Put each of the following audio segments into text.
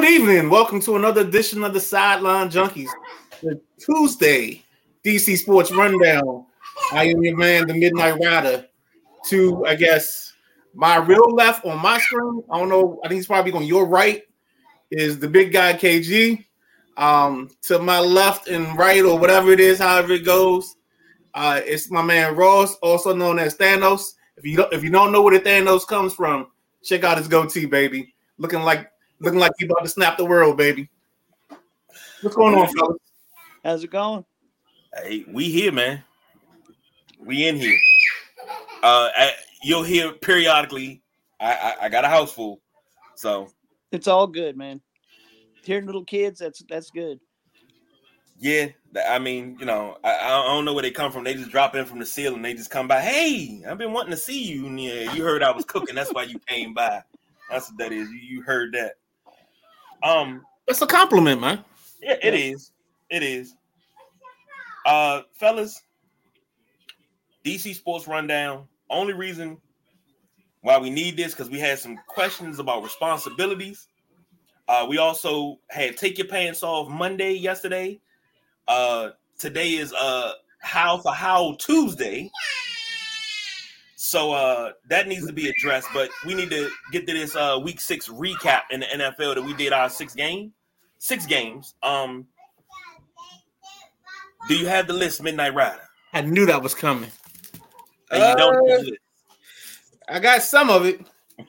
Good evening. Welcome to another edition of the Sideline Junkies. The Tuesday DC Sports Rundown. I am your man, the Midnight Rider. To I guess my real left on my screen. I don't know. I think he's probably on your right. Is the big guy KG. Um, to my left and right, or whatever it is, however it goes, uh, it's my man Ross, also known as Thanos. If you don't, if you don't know where the Thanos comes from, check out his goatee, baby. Looking like looking like he about to snap the world, baby. What's going on, fellas? How's it going? Hey, we here, man. We in here. Uh, I, you'll hear periodically. I, I I got a house full, so It's all good, man. Hearing little kids, that's that's good. yeah. I mean, you know, I, I don't know where they come from. They just drop in from the ceiling. They just come by. Hey, I've been wanting to see you. And yeah, you heard I was cooking. That's why you came by. That's what that is. You, you heard that. Um, That's a compliment, man. Yeah, it is. It is. Uh, fellas, DC Sports Rundown. Only reason why we need this because we had some questions about responsibilities. Uh, we also had Take Your Pants Off Monday yesterday. Uh, today is uh How for How Tuesday. So uh that needs to be addressed, but we need to get to this uh week six recap in the NFL that we did our six game, six games. Um do you have the list, Midnight Rider? I knew that was coming. And you don't have Uh. I got some of it. All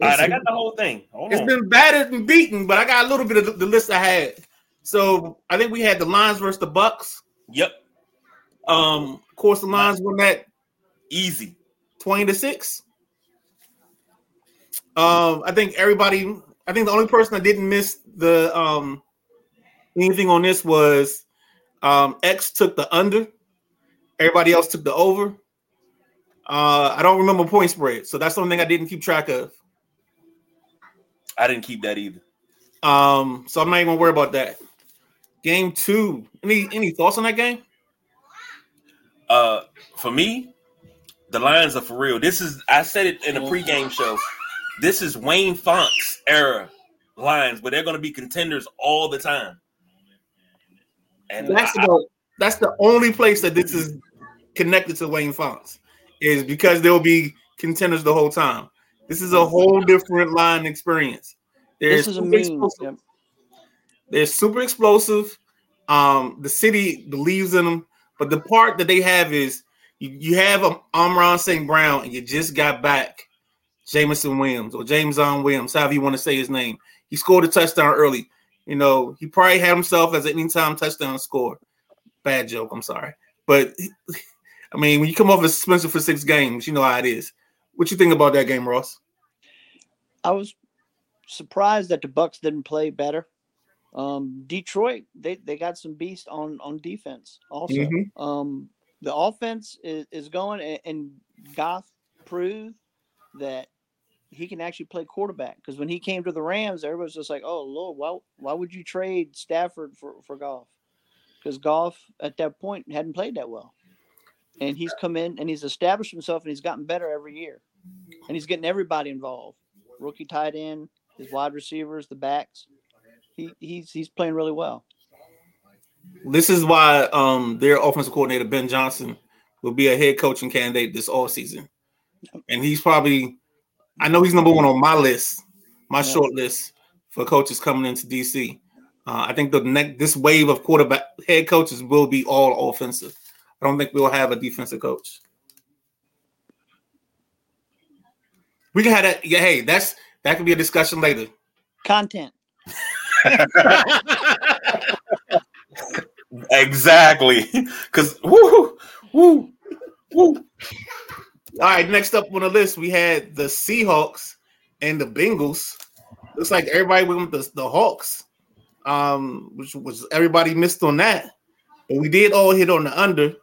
right, I got the whole thing. Hold It's on. been battered and beaten, but I got a little bit of the, the list I had. So I think we had the Lions versus the Bucks. Yep, Um, of course, the Lions won that easy. 20 to 6. Um, I think everybody, I think the only person that didn't miss the um anything on this was um X took the under, everybody else took the over. Uh, I don't remember point spread, so that's something I didn't keep track of. I didn't keep that either. Um, so I'm not even gonna worry about that. Game two. Any any thoughts on that game? Uh, for me, the Lions are for real. This is I said it in a pregame show. This is Wayne Fontes era Lions, but they're going to be contenders all the time. And That's I- the that's the only place that this is connected to Wayne Fontes is because they'll be contenders the whole time. This is a whole different line experience. They're This is a super explosive. Yep. They're super explosive. Um, the city believes in them, but the part that they have is you, you have um, Amon-Ra St. Brown and you just got back Jameson Williams or James on Williams, however you want to say his name. He scored a touchdown early. You know, he probably had himself as an anytime touchdown score. Bad joke, I'm sorry. But I mean, when you come off a suspension for six games, you know how it is. What you think about that game, Ross? I was surprised that the Bucks didn't play better. Um, Detroit, they, they got some beast on on defense also. Mhm. Um, the offense is, is going, and, Goff proved that he can actually play quarterback. Because when he came to the Rams, everybody's just like, "Oh Lord, why why would you trade Stafford for for Goff?" Because Goff at that point hadn't played that well, and he's come in and he's established himself and he's gotten better every year, and he's getting everybody involved. Rookie tight end, his wide receivers, the backs. He he's he's playing really well. This is why um their offensive coordinator Ben Johnson will be a head coaching candidate this all season, and he's probably I know he's number one on my list, my Yeah. short list for coaches coming into DC. Uh, I think the next this wave of quarterback head coaches will be all offensive. I don't think we'll have a defensive coach. We can have that. Yeah, hey, that's that could be a discussion later. Content. exactly because woo woo woo. All right, next up on the list, we had the Seahawks and the Bengals. Looks like everybody went with the, the Hawks, um, which was everybody missed on that. But we did all hit on the under.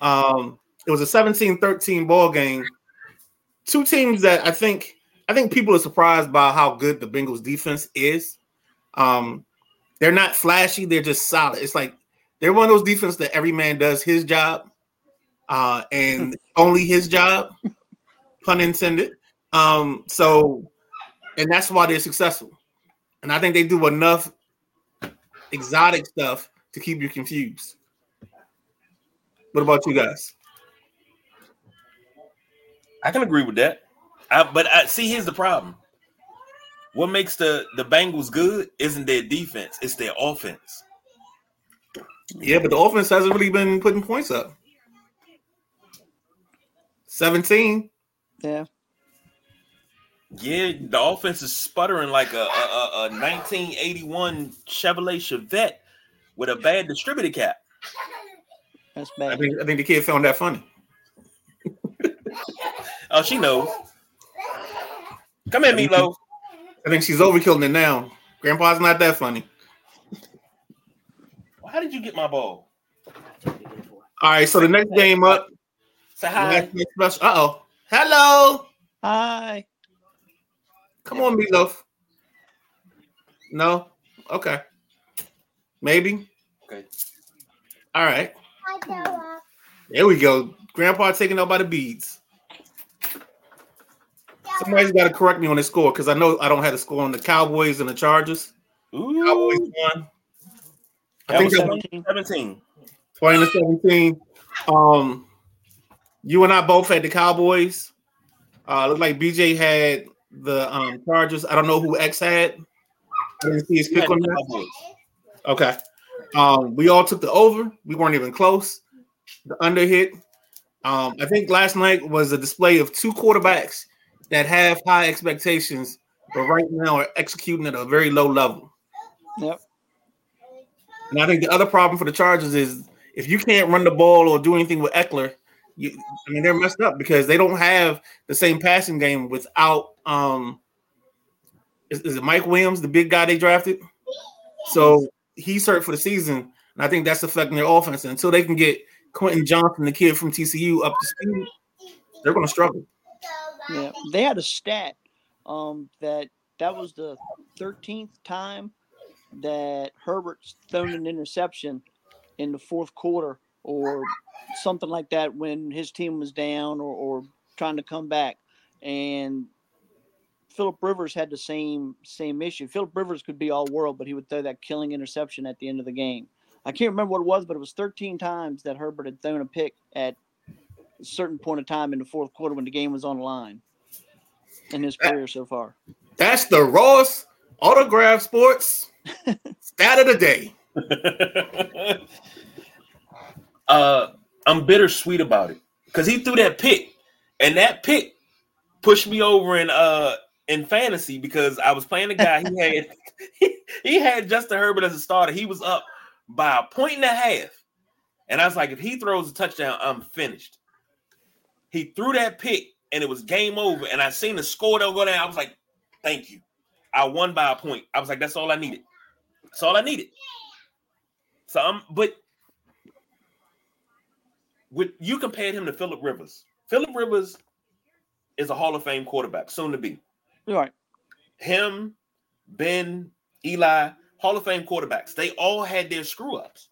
Um, it was a 17-13 ball game. Two teams that I think I think people are surprised by how good the Bengals defense is. Um, they're not flashy, they're just solid. It's like they're one of those defense that every man does his job uh, and only his job, pun intended. Um, so, and that's why they're successful. And and I think they do enough exotic stuff to keep you confused. What about you guys? I can agree with that. I, but I see here's the problem. What makes the the Bengals good isn't their defense; it's their offense. Yeah, but the offense hasn't really been putting points up. Seventeen. Yeah. Yeah, the offense is sputtering like a, a, a 1981 Chevrolet Chevette with a bad distributor cap. That's bad. I think I think the kid found that funny. Oh, she knows. Come here, Meatloaf. I think she's overkilling it now. Grandpa's not that funny. How did you get my ball? All right, so the next game up. Say hi. Uh oh. Hello. Hi. Come on, Meatloaf. No? Okay. Maybe. Okay. All right. There we go. Grandpa taking out by the beads. Somebody's got to correct me on the score because I know I don't have the score on the Cowboys and the Chargers. Ooh, Cowboys won. I think was that was 17. 17. 20 to 17. Um, you and I both had the Cowboys. Uh, looked like BJ had the um, Chargers. I don't know who X had. I didn't see his pick on the that. Cowboys. Okay. Um, we all took the over. We weren't even close. The under hit. Um, I think last night was a display of two quarterbacks that have high expectations, but right now are executing at a very low level. Yep. And I think the other problem for the Chargers is if you can't run the ball or do anything with Ekeler, you, I mean they're messed up because they don't have the same passing game without um is, is it Mike Williams, the big guy they drafted? So he's hurt for the season, and I think that's affecting their offense. And until they can get Quentin Johnson, the kid from TCU, up to speed, they're going to struggle. Yeah. They had a stat um, that that was the 13th time that Herbert's thrown an interception in the fourth quarter or something like that when his team was down or, or trying to come back. And Philip Rivers had the same same issue. Philip Rivers could be all world, but he would throw that killing interception at the end of the game. I can't remember what it was, but it was 13 times that Herbert had thrown a pick at a certain point of time in the fourth quarter when the game was on the line in his career so far. That's the Ross Autograph Sports stat of the day. uh, I'm bittersweet about it because he threw that pick, and that pick pushed me over in uh in fantasy because I was playing the guy he had he, he had Justin Herbert as a starter. He was up by a point and a half, and I was like, if he throws a touchdown, I'm finished. He threw that pick, and it was game over. And I seen the score don't go down. I was like, thank you. I won by a point. I was like, that's all I needed. That's all I needed. So I'm, but with you compared him to Philip Rivers. Philip Rivers is a Hall of Fame quarterback, soon to be. Right. Him, Ben, Eli, Hall of Fame quarterbacks. They all had their screw ups.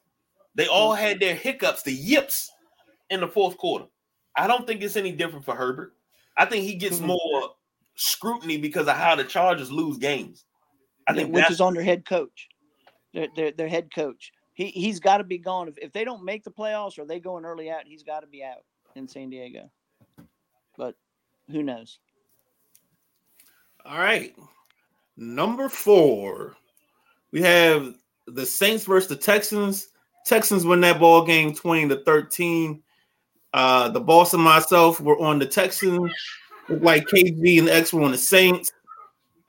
They all had their hiccups, the yips in the fourth quarter. I don't think it's any different for Herbert. I think he gets Mhm. more scrutiny because of how the Chargers lose games. I think which is on their head coach. Their, their, their head coach. He he's got to be gone. If, if they don't make the playoffs or they going early out, he's got to be out in San Diego. But who knows? All right. Number four, we have the Saints versus the Texans. Texans win that ball game 20 to 13. Uh, the boss and myself were on the Texans. Like KG and X were on the Saints.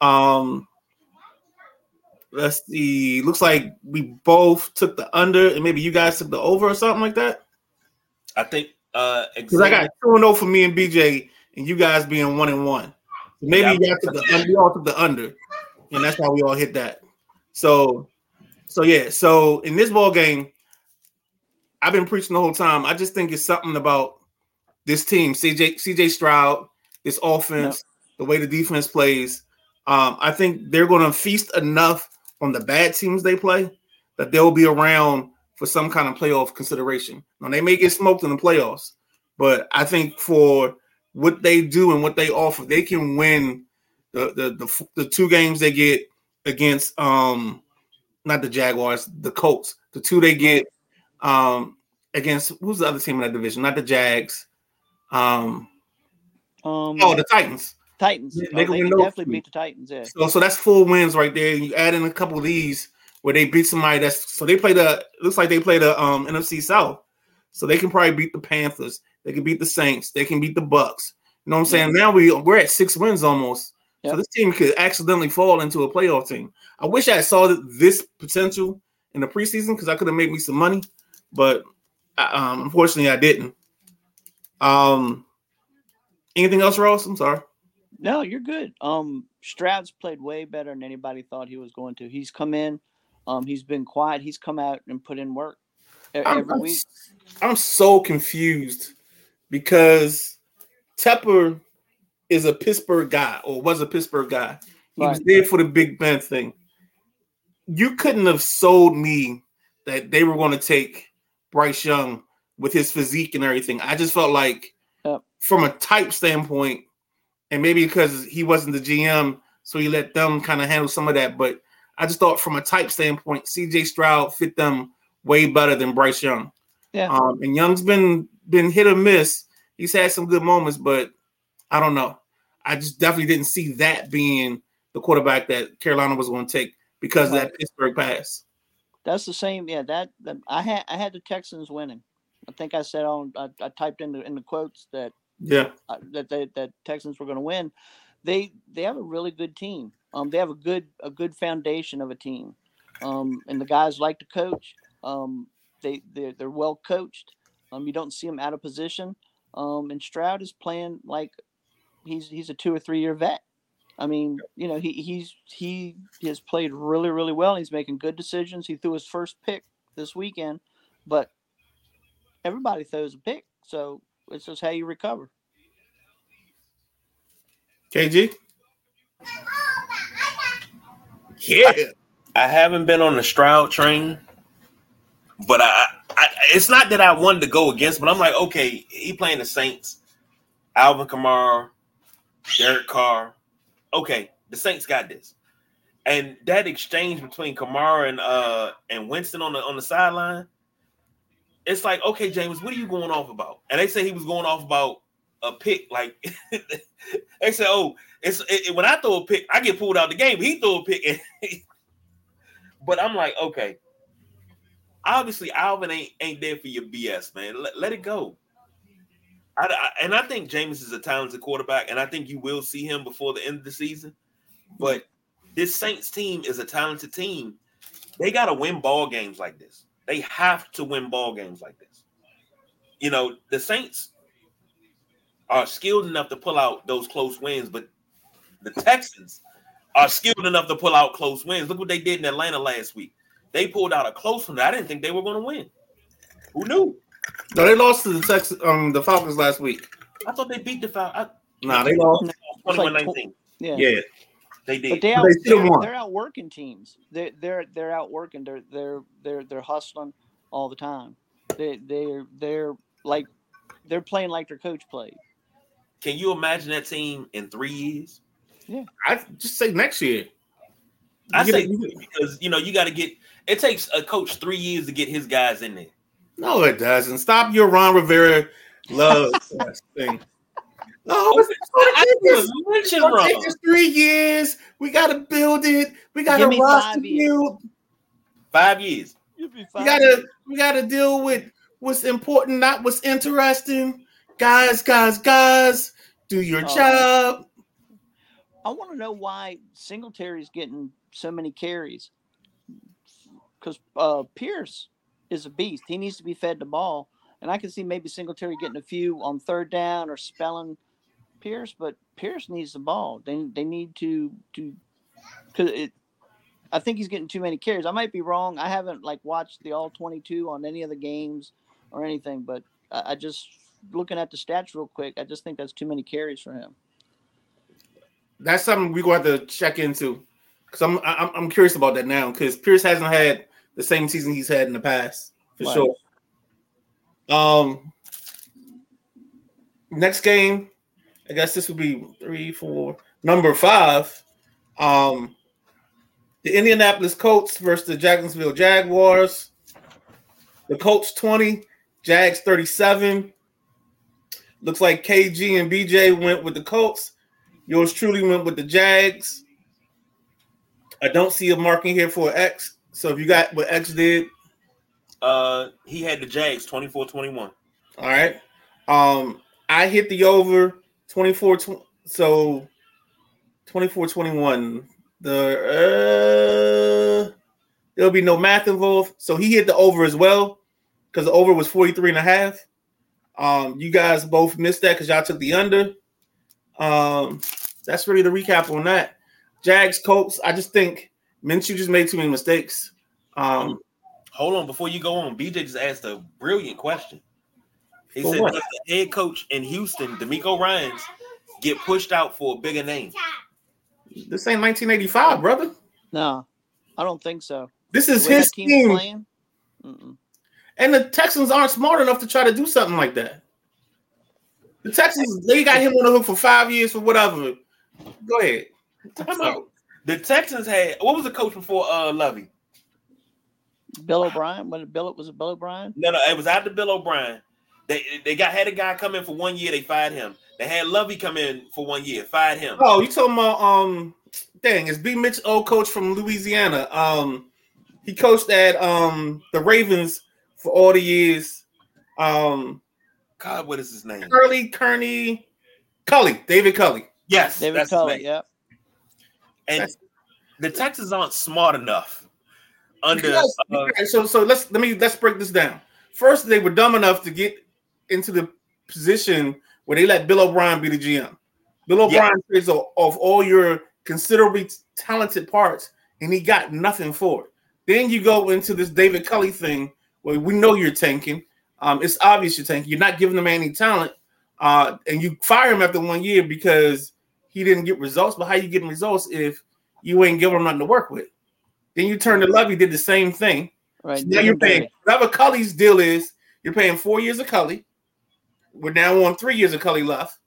Um, let's see. Looks like we both took the under, and maybe you guys took the over or something like that. I think uh Because I got 2 and 0 for me and BJ, and you guys being 1 and 1. So maybe Yeah, you guys took the under, we all took the under, and that's why we all hit that. So, so yeah. So in this ball game, I've been preaching the whole time. I just think it's something about this team, CJ CJ Stroud, this offense, the way the defense plays. Um, I think they're going to feast enough on the bad teams they play that they'll be around for some kind of playoff consideration. Now they may get smoked in the playoffs, but I think for what they do and what they offer, they can win the the the, the two games they get against um not the Jaguars, the Colts. The two they get um against who's the other team in that division? Not the Jags. Um, Um, oh, the Titans. Titans. they Oh, they can definitely beat the Titans. Yeah. So, so that's four wins right there. And you add in a couple of these where they beat somebody that's so they play the looks like they play the um NFC South. So they can probably beat the Panthers. They can beat the Saints. They can beat the Bucks. You know what I'm saying? Now we we're at six wins almost. So this team could accidentally fall into a playoff team. I wish I saw this potential in the preseason because I could have made me some money, but um, unfortunately I didn't. Um, anything else, Ross? I'm sorry. No, you're good. Um, Stroud's played way better than anybody thought he was going to. He's come in. Um, he's been quiet. He's come out and put in work I'm, every I'm, week. I'm so confused because Tepper is a Pittsburgh guy or was a Pittsburgh guy. He was there for the Big Ben thing. You couldn't have sold me that they were going to take Bryce Young with his physique and everything. I just felt like. From a type standpoint, and maybe because he wasn't the GM, so he let them kind of handle some of that. But I just thought, from a type standpoint, CJ Stroud fit them way better than Bryce Young. Yeah. Um, and Young's been been hit or miss. He's had some good moments, but I don't know. I just definitely didn't see that being the quarterback that Carolina was going to take because of that Pittsburgh pass. That's the same. Yeah, that, that I had. I had the Texans winning. I think I said on. I, I typed in the in the quotes that Yeah, uh, that they, that Texans were going to win. They they have a really good team. Um, they have a good a good foundation of a team, um, and the guys like to coach. Um, they they're, they're well coached. Um, you don't see them out of position. Um, and Stroud is playing like he's he's a two or three year vet. I mean, you know, he he's he has played really really well. He's making good decisions. He threw his first pick this weekend, but everybody throws a pick, so it's just how you recover. KG. Yeah, I haven't been on the Stroud train, but I, I it's not that I wanted to go against, but I'm like, okay, he playing the Saints, Alvin Kamara, Derek Carr. Okay, the Saints got this. And that exchange between Kamara and uh and Winston on the on the sideline, it's like, okay, James, what are you going off about? And they say he was going off about a pick. Like they say, oh, it's it, when I throw a pick, I get pulled out the game. He throw a pick, but I'm like, okay. Obviously, Alvin ain't ain't there for your BS, man. Let, let it go. I, I- and I think James is a talented quarterback, and I think you will see him before the end of the season. But this Saints team is a talented team. They got to win ball games like this. They have to win ball games like this. You know, the Saints are skilled enough to pull out those close wins, but the Texans are skilled enough to pull out close wins. Look what they did in Atlanta last week. They pulled out a close one. that I didn't think they were going to win. Who knew? no, they lost to the Texas, um, the Falcons last week. I thought they beat the Falcons. Nah, they lost. 21-19. Yeah. Yeah, They But did. they But out, they still they're, won. they're outworking teams. They're they're they're outworking. They're they're they're they're hustling all the time. They they're they're like they're playing like their coach played. Can you imagine that team in three years? Yeah, I just say next year. I say get- because you know you got to get. It takes a coach three years to get his guys in there. no, it doesn't. Stop your Ron Rivera love thing. No, it's, I it's, didn't It'll take us three years. We got to build it. We got to roster five years. build. Five years. You'll be We gotta we gotta deal with what's important, not what's interesting. Guys, guys, guys, do your Oh. job. I want to know why Singletary's getting so many carries. Because uh, Pierce is a beast. He needs to be fed the ball, and I can see maybe Singletary getting a few on third down or spelling Pierce, but Pierce needs the ball. They they need to to because it. I think he's getting too many carries. I might be wrong. I haven't like watched the all twenty two on any of the games or anything, but I, I just looking at the stats real quick. I just think that's too many carries for him. That's something we're gonna have to check into. Cause I'm I'm, I'm curious about that now because Pierce hasn't had the same season he's had in the past for sure. Um, next game, I guess this would be three, four, number five. Um, the Indianapolis Colts versus the Jacksonville Jaguars. The Colts 20, Jags 37. Looks like KG and BJ went with the Colts. Yours truly went with the Jags. I don't see a marking here for X. So if you got what X did, Uh, he had the Jags 24-21. all right. Um, I hit the over 24 tw- so 24 21. The uh there'll be no math involved. So he hit the over as well because the over was 43 and a half. Um, you guys both missed that because y'all took the under. Um, that's really the recap on that. Jags, Colts. I just think Minshew just made too many mistakes. Um, Hold on, before you go on, BJ just asked a brilliant question. He For said, what? "Does the head coach in Houston, DeMeco Ryans, get pushed out for a bigger name?" this ain't 1985, brother. No, I don't think so. This is his team's team. playing. And the Texans aren't smart enough to try to do something like that. The Texans, they got him on the hook for five years for whatever. Go ahead. Time out. The Texans had what was the coach before uh Lovie? Bill O'Brien. When Bill was it Bill O'Brien? No, no, it was after Bill O'Brien. They they got had a guy come in for one year, they fired him. They had Lovie come in for one year, fired him. Oh, you talking about um dang, it's B Mitch old coach from Louisiana. Um he coached at um the Ravens for all the years. Um God, what is his name? Curly Kearney Culley, David Culley. Yes, David that's his Culley. name. Yep. And That's- the Texans aren't smart enough under Because- uh, so so let's let me let's break this down. First, they were dumb enough to get into the position where they let Bill O'Brien be the GM. Bill O'Brien trades off off all your considerably talented parts, and he got nothing for it. Then you go into this David Culley thing where we know you're tanking. Um, it's obvious you're tanking. You're not giving the man any talent, uh, and you fire him after one year because he didn't get results. But how you getting results if you ain't giving him nothing to work with? Then you turn to Lovie, did the same thing. Right. Now you're different paying day. whatever Culley's deal is. You're paying four years of Culley. We're now on three years of Culley left.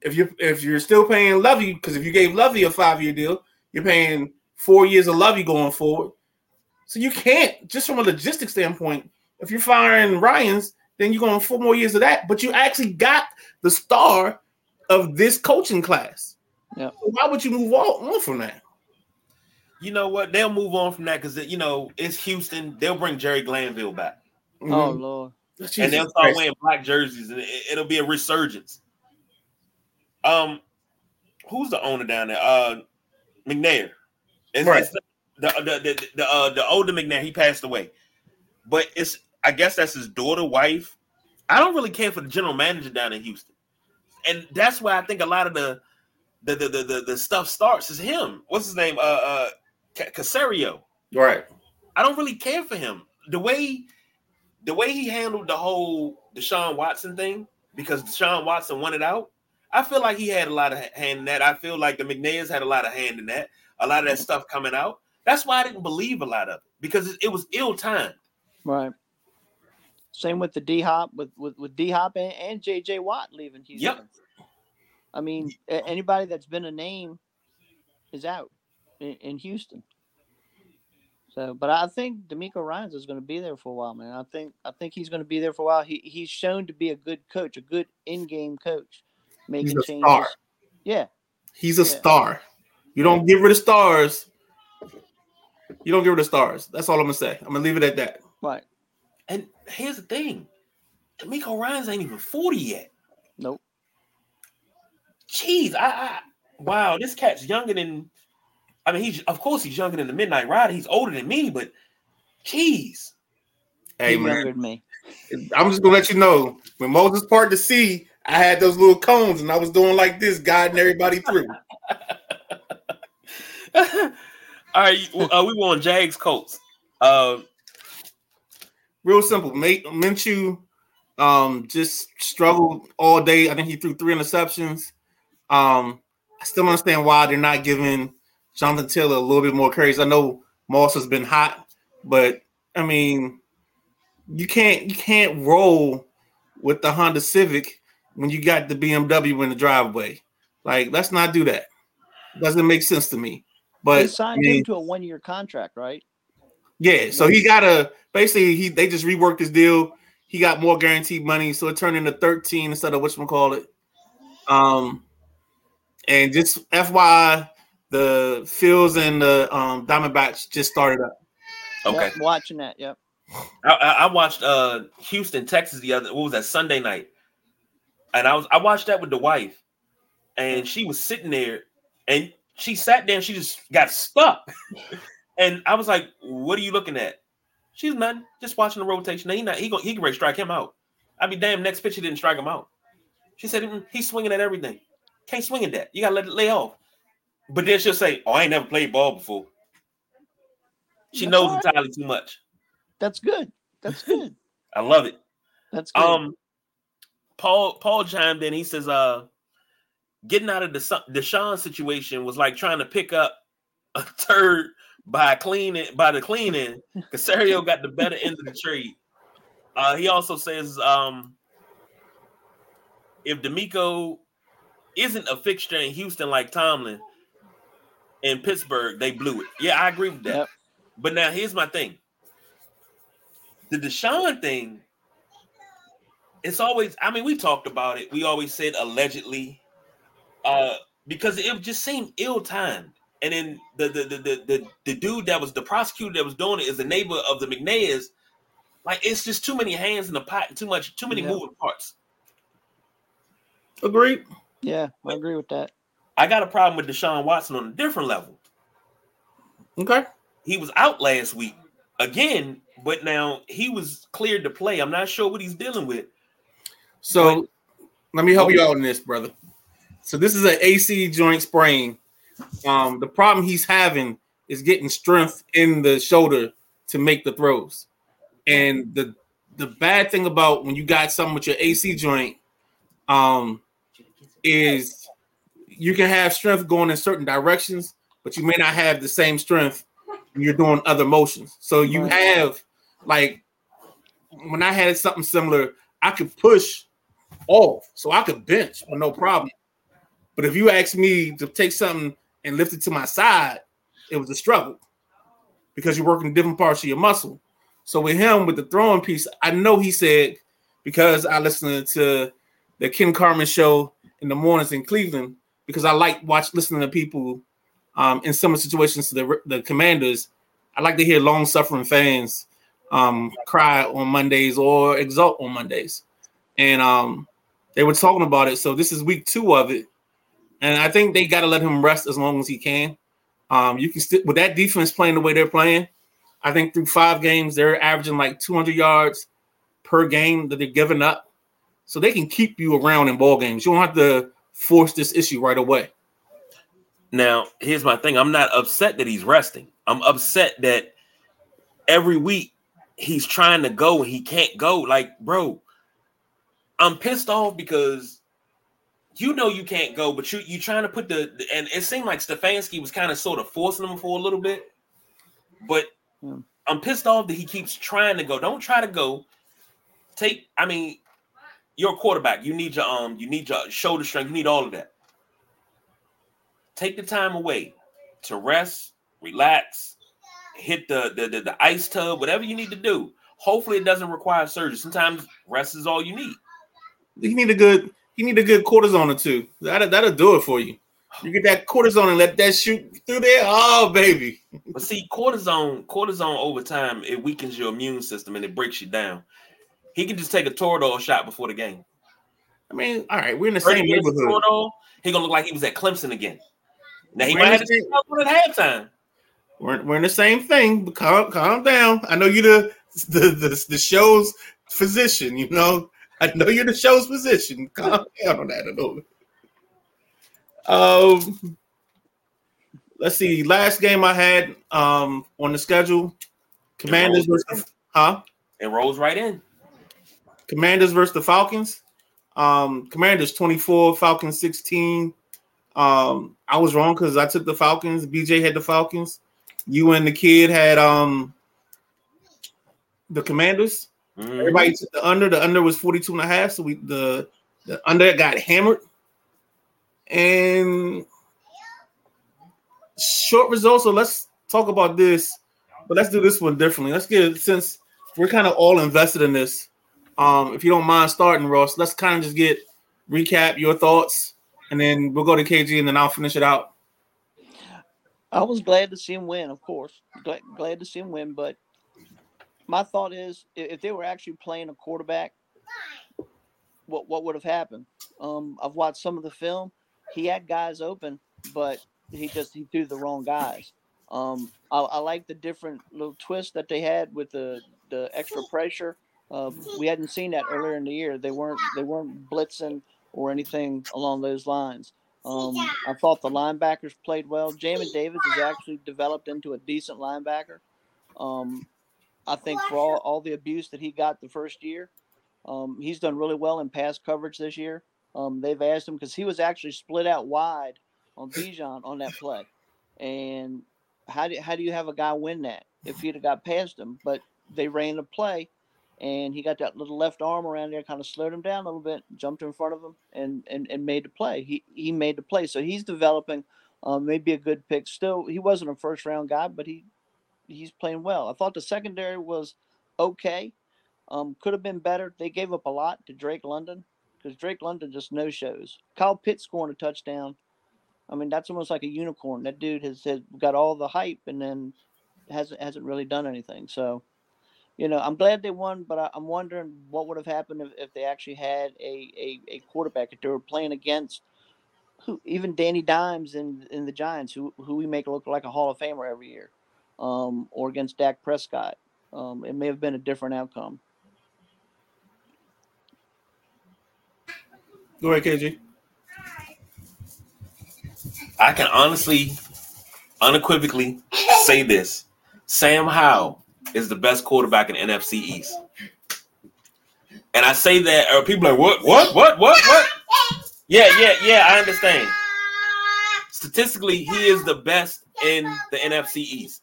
If you if you're still paying Lovie, because if you gave Lovie a five year deal, you're paying four years of Lovey going forward. So you can't just from a logistics standpoint. If you're firing Ryan's, then you're going four more years of that. But you actually got the star of this coaching class. Yep. So why would you move on, on from that? you know what? They'll move on from that because you know it's Houston. They'll bring Jerry Glanville back, Oh Mhm. Lord. and they'll start Christ. wearing black jerseys, and it, will be a resurgence. Um, who's the owner down there? Uh, McNair. It's, Right. it's the the the the, the, uh, the older McNair. He passed away, but it's I guess that's his daughter, wife. I don't really care for the general manager down in Houston, and that's why I think a lot of the the the the, the, the stuff starts is him. What's his name? Uh, uh, Ca- Caserio. Right. I don't really care for him. The way the way he handled the whole Deshaun Watson thing, because Deshaun Watson wanted out, I feel like he had a lot of hand in that. I feel like the McNairs had a lot of hand in that. A lot of that stuff coming out. That's why I didn't believe a lot of it because it, it was ill timed. Right. Same with the D Hop with with, with D Hop and, and JJ Watt leaving Houston. Yep. I mean, anybody that's been a name is out in, in Houston. So, but I think DeMeco Ryan's is going to be there for a while, man. I think I think he's going to be there for a while. He he's shown to be a good coach, a good in-game coach, making a changes. star. Yeah, He's a Yeah. star. You don't get rid of stars. You don't get rid of stars. That's all I'm gonna say. I'm gonna leave it at that. right. And here's the thing: DeMeco Ryan's ain't even 40 yet. Nope. Jeez, I, I wow, this cat's younger than I mean, he's of course he's younger than the Midnight Rider. He's older than me, but jeez. Hey He's younger man, me. I'm just gonna let you know when Moses parted the sea, I had those little cones and I was doing like this, guiding everybody through. All right, uh, we were on Jags Colts. Uh, Real simple. Mate Minshew um just struggled all day. I think he threw three interceptions. Um, I still understand why they're not giving Jonathan Taylor a little bit more carries. I know Moss has been hot, but I mean, you can't you can't roll with the Honda Civic when you got the BMW in the driveway. Like, let's not do that. Doesn't make sense to me. But they signed I mean, him to a one year contract, right? yeah, so he got a basically he they just reworked his deal. He got more guaranteed money, so it turned into 13 instead of what you call it. Um, and just FYI, the Phils and the um, Diamondbacks just started up. Okay. Yep, watching that. Yep. I, I I watched uh Houston, Texas the other what was that Sunday night, and I was I watched that with the wife, and she was sitting there, and she sat there and she just got stuck, and I was like, "What are you looking at?" She's nothing, just watching the rotation. He not he go he can ready to strike him out. I'd be damn next pitch he didn't strike him out. She said "Mm, he's swinging at everything. Can't swing at that. You gotta let it lay off. But then she'll say, "Oh, I ain't never played ball before." She That's knows right. entirely too much. That's good. That's good. I love it. That's good. Um, Paul Paul chimed in. He says, "Uh, getting out of the Deshaun situation was like trying to pick up a turd by cleaning by the cleaning. Caserio got the better end of the trade. Uh, he also says, um, if DeMeco isn't a fixture in Houston like Tomlin in Pittsburgh, they blew it. Yeah, I agree with that. Yep. But now here's my thing: the Deshaun thing it's always i mean we talked about it we always said allegedly uh because it just seemed ill-timed and then the the the the, the, the dude that was the prosecutor that was doing it is a neighbor of the mcnairs like it's just too many hands in the pot and too much too many Yeah. moving parts Agree. yeah, I agree with that. I got a problem with deshaun watson on a different level Okay. he was out last week again but now he was cleared to play i'm not sure what he's dealing with So let me help you out in this, brother. So this is an AC joint sprain. Um, the problem he's having is getting strength in the shoulder to make the throws. And the the bad thing about when you got something with your AC joint, um, is you can have strength going in certain directions, but you may not have the same strength when you're doing other motions. So you have like when I had something similar, I could push off, so I could bench with no problem. But if you ask me to take something and lift it to my side, it was a struggle because you're working different parts of your muscle. So with him, with the throwing piece, I know he said because I listened to the Ken Carman show in the mornings in Cleveland because I like watch listening to people um, in similar situations to the the Commanders. I like to hear long suffering fans um, cry on Mondays or exult on Mondays, and um, they were talking about it. So this is week two of it, and I think they got to let him rest as long as he can. Um, you can still with that defense playing the way they're playing. I think through five games they're averaging like 200 yards per game that they're giving up, so they can keep you around in ball games. You don't have to force this issue right away. Now, here's my thing. I'm not upset that he's resting. I'm upset that every week he's trying to go and he can't go. Like, bro, I'm pissed off because you know you can't go, but you you trying to put the and it seemed like Stefanski was kind of sort of forcing him for a little bit. But Hmm. I'm pissed off that he keeps trying to go. Don't try to go. Take, I mean, you're a quarterback. You need your um, you need your shoulder strength, you need all of that take the time away to rest, relax, hit the, the the, the ice tub, whatever you need to do. Hopefully, it doesn't require surgery. Sometimes rest is all you need. You need a good you need a good cortisone or two. That'll, that'll do it for you. You get that cortisone and let that shoot through there. Oh, baby. But see, cortisone, cortisone over time, it weakens your immune system and it breaks you down. He can just take a Toradol shot before the game. I mean, all right, we're in the 30 same neighborhood. Toradol, he gonna look like he was at Clemson again. Now he We're might have to one at halftime. We're, we're in the same thing, but calm, calm down. I know you the, the the the show's physician. You know, I know you're the show's physician. Calm down on that a little. Um, let's see. Last game I had um on the schedule, Commanders versus huh? It rolls right in. Commanders versus the Falcons. Um, Commanders 24, Falcons 16. Um, I was wrong because I took the Falcons. BJ had the Falcons. You and the kid had um the Commanders. Mhm. Everybody took the under. The under was 42 and a half. So we the the under got hammered. And short results. So let's talk about this, but let's do this one differently. Let's get since we're kind of all invested in this. Um, if you don't mind starting, Ross, let's kind of just get recap your thoughts, and then we'll go to KG, and then I'll finish it out. I was glad to see him win, of course. Glad, glad to see him win, but my thought is if they were actually playing a quarterback, what what would have happened? Um, I've watched some of the film. He had guys open, but he just he threw the wrong guys. Um, I, I like the different little twists that they had with the the extra pressure uh, we hadn't seen that earlier in the year. They weren't they weren't blitzing or anything along those lines. Um, I thought the linebackers played well. Jamin Davis has actually developed into a decent linebacker. Um, I think for all, all the abuse that he got the first year, um, he's done really well in pass coverage this year. Um, they've asked him because he was actually split out wide on Bijan on that play. And how do, how do you have a guy win that if he'd have got past him? But they ran the play and he got that little left arm around there, kind of slowed him down a little bit, jumped in front of him, and and, and made the play. He he made the play, so he's developing. Um, maybe a good pick. Still, he wasn't a first round guy, but he he's playing well. I thought the secondary was okay. Um, could have been better. They gave up a lot to Drake London because Drake London just no shows. Kyle Pitts scoring a touchdown. I mean, that's almost like a unicorn. That dude has, has got all the hype and then hasn't hasn't really done anything. So you know, I'm glad they won, but I, am wondering what would have happened if, if they actually had a, a, a, quarterback if they were playing against who even Danny Dimes in in the Giants, who who we make look like a Hall of Famer every year, um, or against Dak Prescott. Um, it may have been a different outcome. Go ahead, KG. I can honestly, unequivocally say this: Sam Howell is the best quarterback in NFC East. And I say that, or people are like, what, what, what, what, what? Yeah, yeah, yeah, I understand. Statistically, he is the best in the NFC East.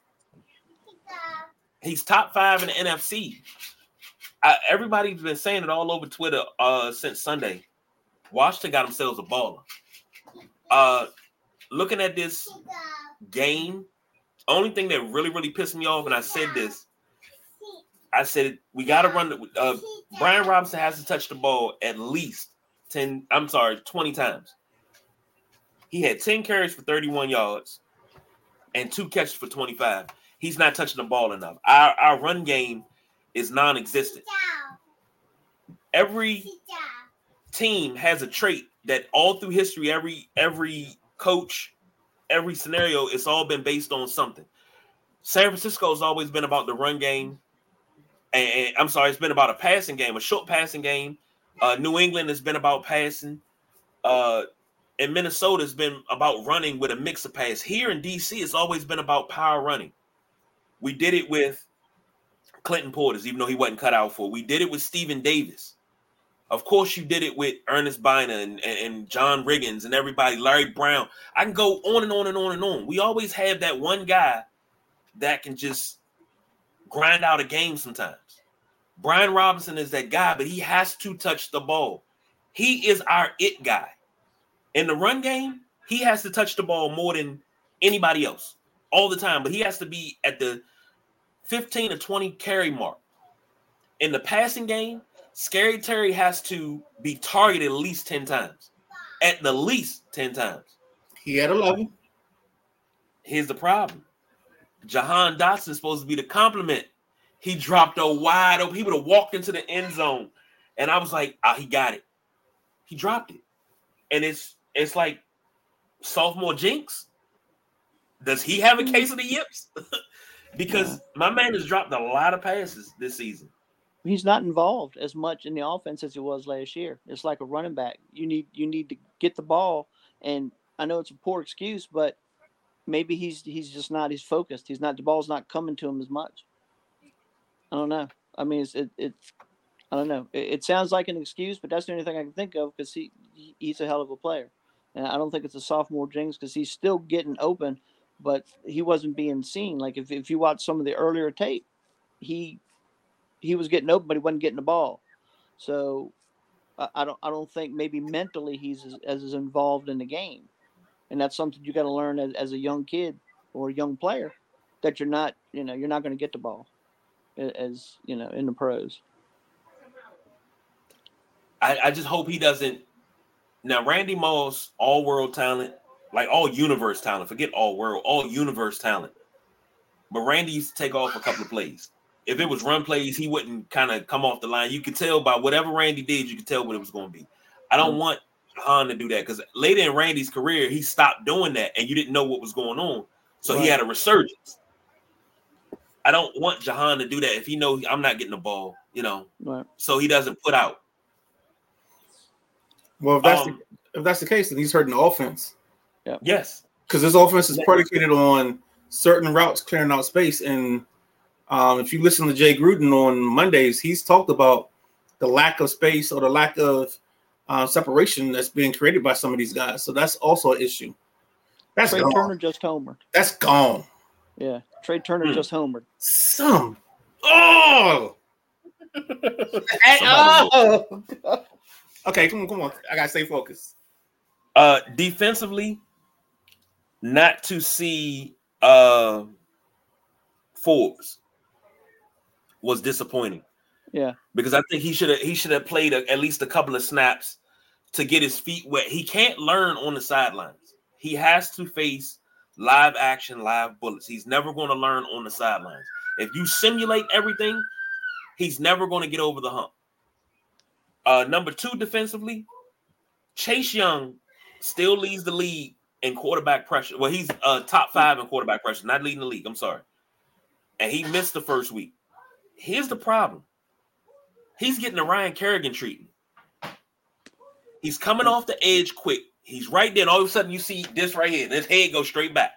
He's top five in the NFC. I, everybody's been saying it all over Twitter uh, since Sunday. Washington got themselves a baller. Uh, looking at this game, only thing that really, really pissed me off, and I said this, I said we got to run. The, uh, Brian Robinson has to touch the ball at least ten. I'm sorry, twenty times. He had ten carries for 31 yards and two catches for 25. He's not touching the ball enough. Our our run game is non-existent. Every team has a trait that all through history, every every coach, every scenario, it's all been based on something. San Francisco has always been about the run game and, and, I'm sorry, it's been about a passing game, a short passing game. Uh, New England has been about passing. Uh, and Minnesota has been about running with a mix of pass. Here in DC, it's always been about power running. We did it with Clinton Portis, even though he wasn't cut out for. It. We did it with Stephen Davis. Of course, you did it with Ernest Byner and, and, and, John Riggins and everybody, Larry Brown. I can go on and on and on and on. We always have that one guy that can just grind out a game sometimes. Brian Robinson is that guy, but he has to touch the ball. He is our it guy. In the run game, he has to touch the ball more than anybody else all the time, but he has to be at the 15 to 20 carry mark. In the passing game, Scary Terry has to be targeted at least 10 times. At the least 10 times. He had 11. Here's the problem. Jahan Dotson is supposed to be the complement he dropped a wide open. He would have walked into the end zone, and I was like, "Ah, he got it." He dropped it, and it's it's like sophomore jinx. Does he have a mm-hmm. case of the yips? because yeah. my man has dropped a lot of passes this season. He's not involved as much in the offense as he was last year. It's like a running back. You need you need to get the ball, and I know it's a poor excuse, but maybe he's he's just not he's focused. He's not the ball's not coming to him as much. I don't know. I mean, it's it, it's I don't know. It, it, sounds like an excuse, but that's the only thing I can think of because he he's a hell of a player, and I don't think it's a sophomore jinx because he's still getting open, but he wasn't being seen. Like if if you watch some of the earlier tape, he he was getting open, but he wasn't getting the ball. So I, I don't I don't think maybe mentally he's as, as involved in the game. and that's something you got to learn as, as a young kid or a young player that you're not, you know, you're not going to get the ball as you know in the pros. I, I just hope he doesn't. Now, Randy Moss, all world talent, like all universe talent. Forget all world, all universe talent. But Randy used to take off a couple of plays. If it was run plays, he wouldn't kind of come off the line. You could tell by whatever Randy did, you could tell what it was going to be. I don't mm-hmm. want Han to do that because later in Randy's career, he stopped doing that and you didn't know what was going on. So right. he had a resurgence. I don't want Jahan to do that if he know I'm not getting the ball, you know, right. so he doesn't put out. Well, if that's um, the, if that's the case, then he's hurting the offense. Yeah. Yes. Because this offense is predicated on certain routes clearing out space, and um, if you listen to Jay Gruden on Mondays, he's talked about the lack of space or the lack of uh, separation that's being created by some of these guys. So that's also an issue. That's Trea gone. Turner just homered. That's gone. Yeah, Trea Turner hmm. just homered. Some. Oh. oh. Okay, come on, come on. I gotta stay focused. Uh, defensively, not to see uh Forbes was disappointing. Yeah, because I think he should have he should have played a, at least a couple of snaps to get his feet wet. He can't learn on the sidelines. He has to face live action, live bullets. He's never going to learn on the sidelines. If you simulate everything, he's never going to get over the hump. Uh, number two, defensively, Chase Young still leads the league in quarterback pressure. Well, he's uh, top five in quarterback pressure, not leading the league. I'm sorry. And he missed the first week. Here's the problem he's getting the Ryan Kerrigan treatment. He's coming off the edge quick. He's right there. And all of a sudden, you see this right here. This head goes straight back.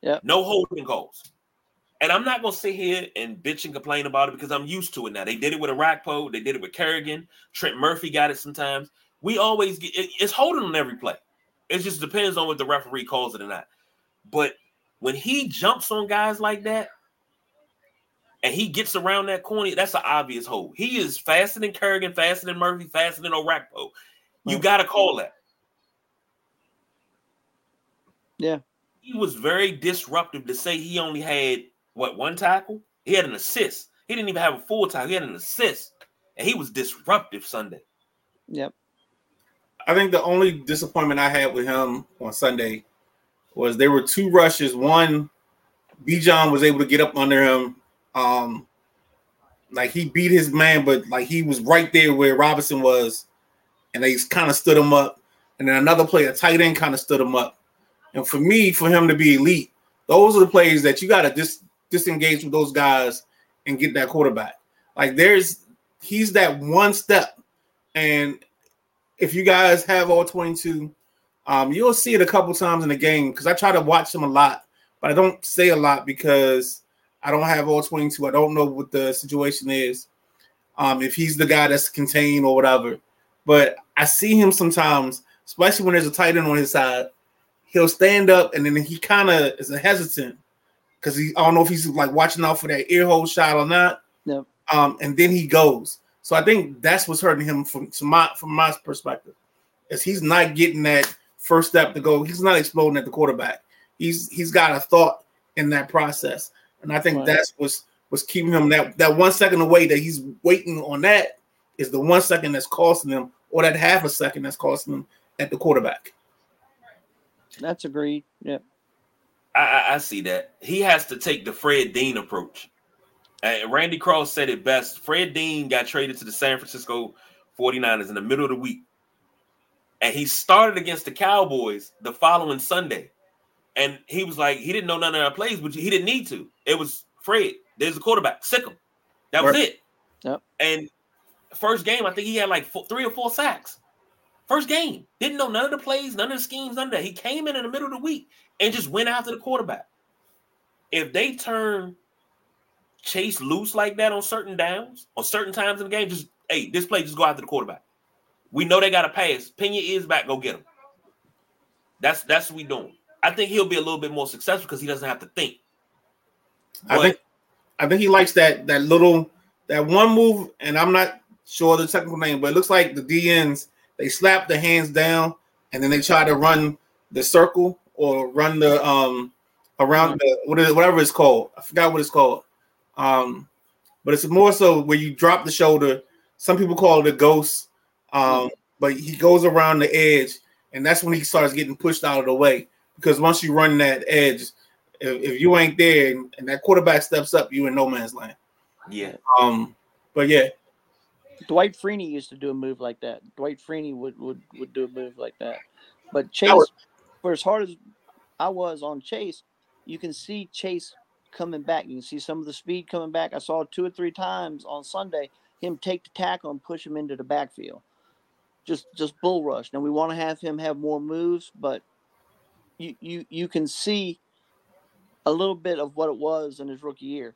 Yeah. No holding calls. And I'm not gonna sit here and bitch and complain about it because I'm used to it now. They did it with Orakpo, they did it with Kerrigan, Trent Murphy got it sometimes. We always get it, it's holding on every play. It just depends on what the referee calls it or not. But when he jumps on guys like that and he gets around that corner, that's an obvious hold. He is faster than Kerrigan, faster than Murphy, faster than Orakpo. You got to call that. Yeah. He was very disruptive to say he only had what one tackle? He had an assist. He didn't even have a full tackle. He had an assist, and he was disruptive Sunday. Yep. I think the only disappointment I had with him on Sunday was there were two rushes. One, Bijan was able to get up under him. Um, like he beat his man, but like he was right there where Robinson was, and they kind of stood him up. And then another player, tight end, kind of stood him up. And for me, for him to be elite, those are the plays that you got to dis- disengage with those guys and get that quarterback. Like there's he's that one step. And if you guys have all 22, um, you'll see it a couple times in the game because I try to watch him a lot, but I don't say a lot because I don't have all 22. I don't know what the situation is. Um, if he's the guy that's contained or whatever. But I see him sometimes, especially when there's a tight end on his side, he'll stand up and then he kind of is a hesitant because he I don't know if he's like watching out for that ear hole shot or not. No. Um, and then he goes. So I think that's what's hurting him from, my from my perspective, is he's not getting that first step to go. He's not exploding at the quarterback. He's he's got a thought in that process, and I think right. that's what's was keeping him that that one second away that he's waiting on that is the one second that's costing him, or that half a second that's costing him at the quarterback. That's agreed. Yeah. I, I, see that. He has to take the Fred Dean approach. And Randy Cross said it best. Fred Dean got traded to the San Francisco 49ers in the middle of the week. And he started against the Cowboys the following Sunday. And he was like, he didn't know none of our plays, but he didn't need to. It was Fred. There's a quarterback. Sick him. That was it. Yep. And first game, I think he had like four, three or four sacks. First game, didn't know none of the plays, none of the schemes, none of that. He came in in the middle of the week and just went after the quarterback. If they turn Chase loose like that on certain downs, or certain times in the game, just hey, this play just go after the quarterback. We know they got a pass. Pin your ears back, go get him. That's that's what we doing. I think he'll be a little bit more successful because he doesn't have to think. But, I think I think he likes that that little that one move, and I'm not sure the technical name, but it looks like the DNs they slap the hands down and then they try to run the circle or run the um around the what is whatever it's called. I forgot what it's called. Um, but it's more so where you drop the shoulder. Some people call it a ghost. Um, but he goes around the edge, and that's when he starts getting pushed out of the way. Because once you run that edge, if, if you ain't there and, and that quarterback steps up, you in no man's land. Yeah. Um, but yeah, Dwight Freeney used to do a move like that. Dwight Freeney would would, would do a move like that. But Chase, was- for as hard as I was on Chase, you can see Chase coming back. You can see some of the speed coming back. I saw two or three times on Sunday him take the tackle and push him into the backfield. Just just bull rush. Now we want to have him have more moves, but you you you can see a little bit of what it was in his rookie year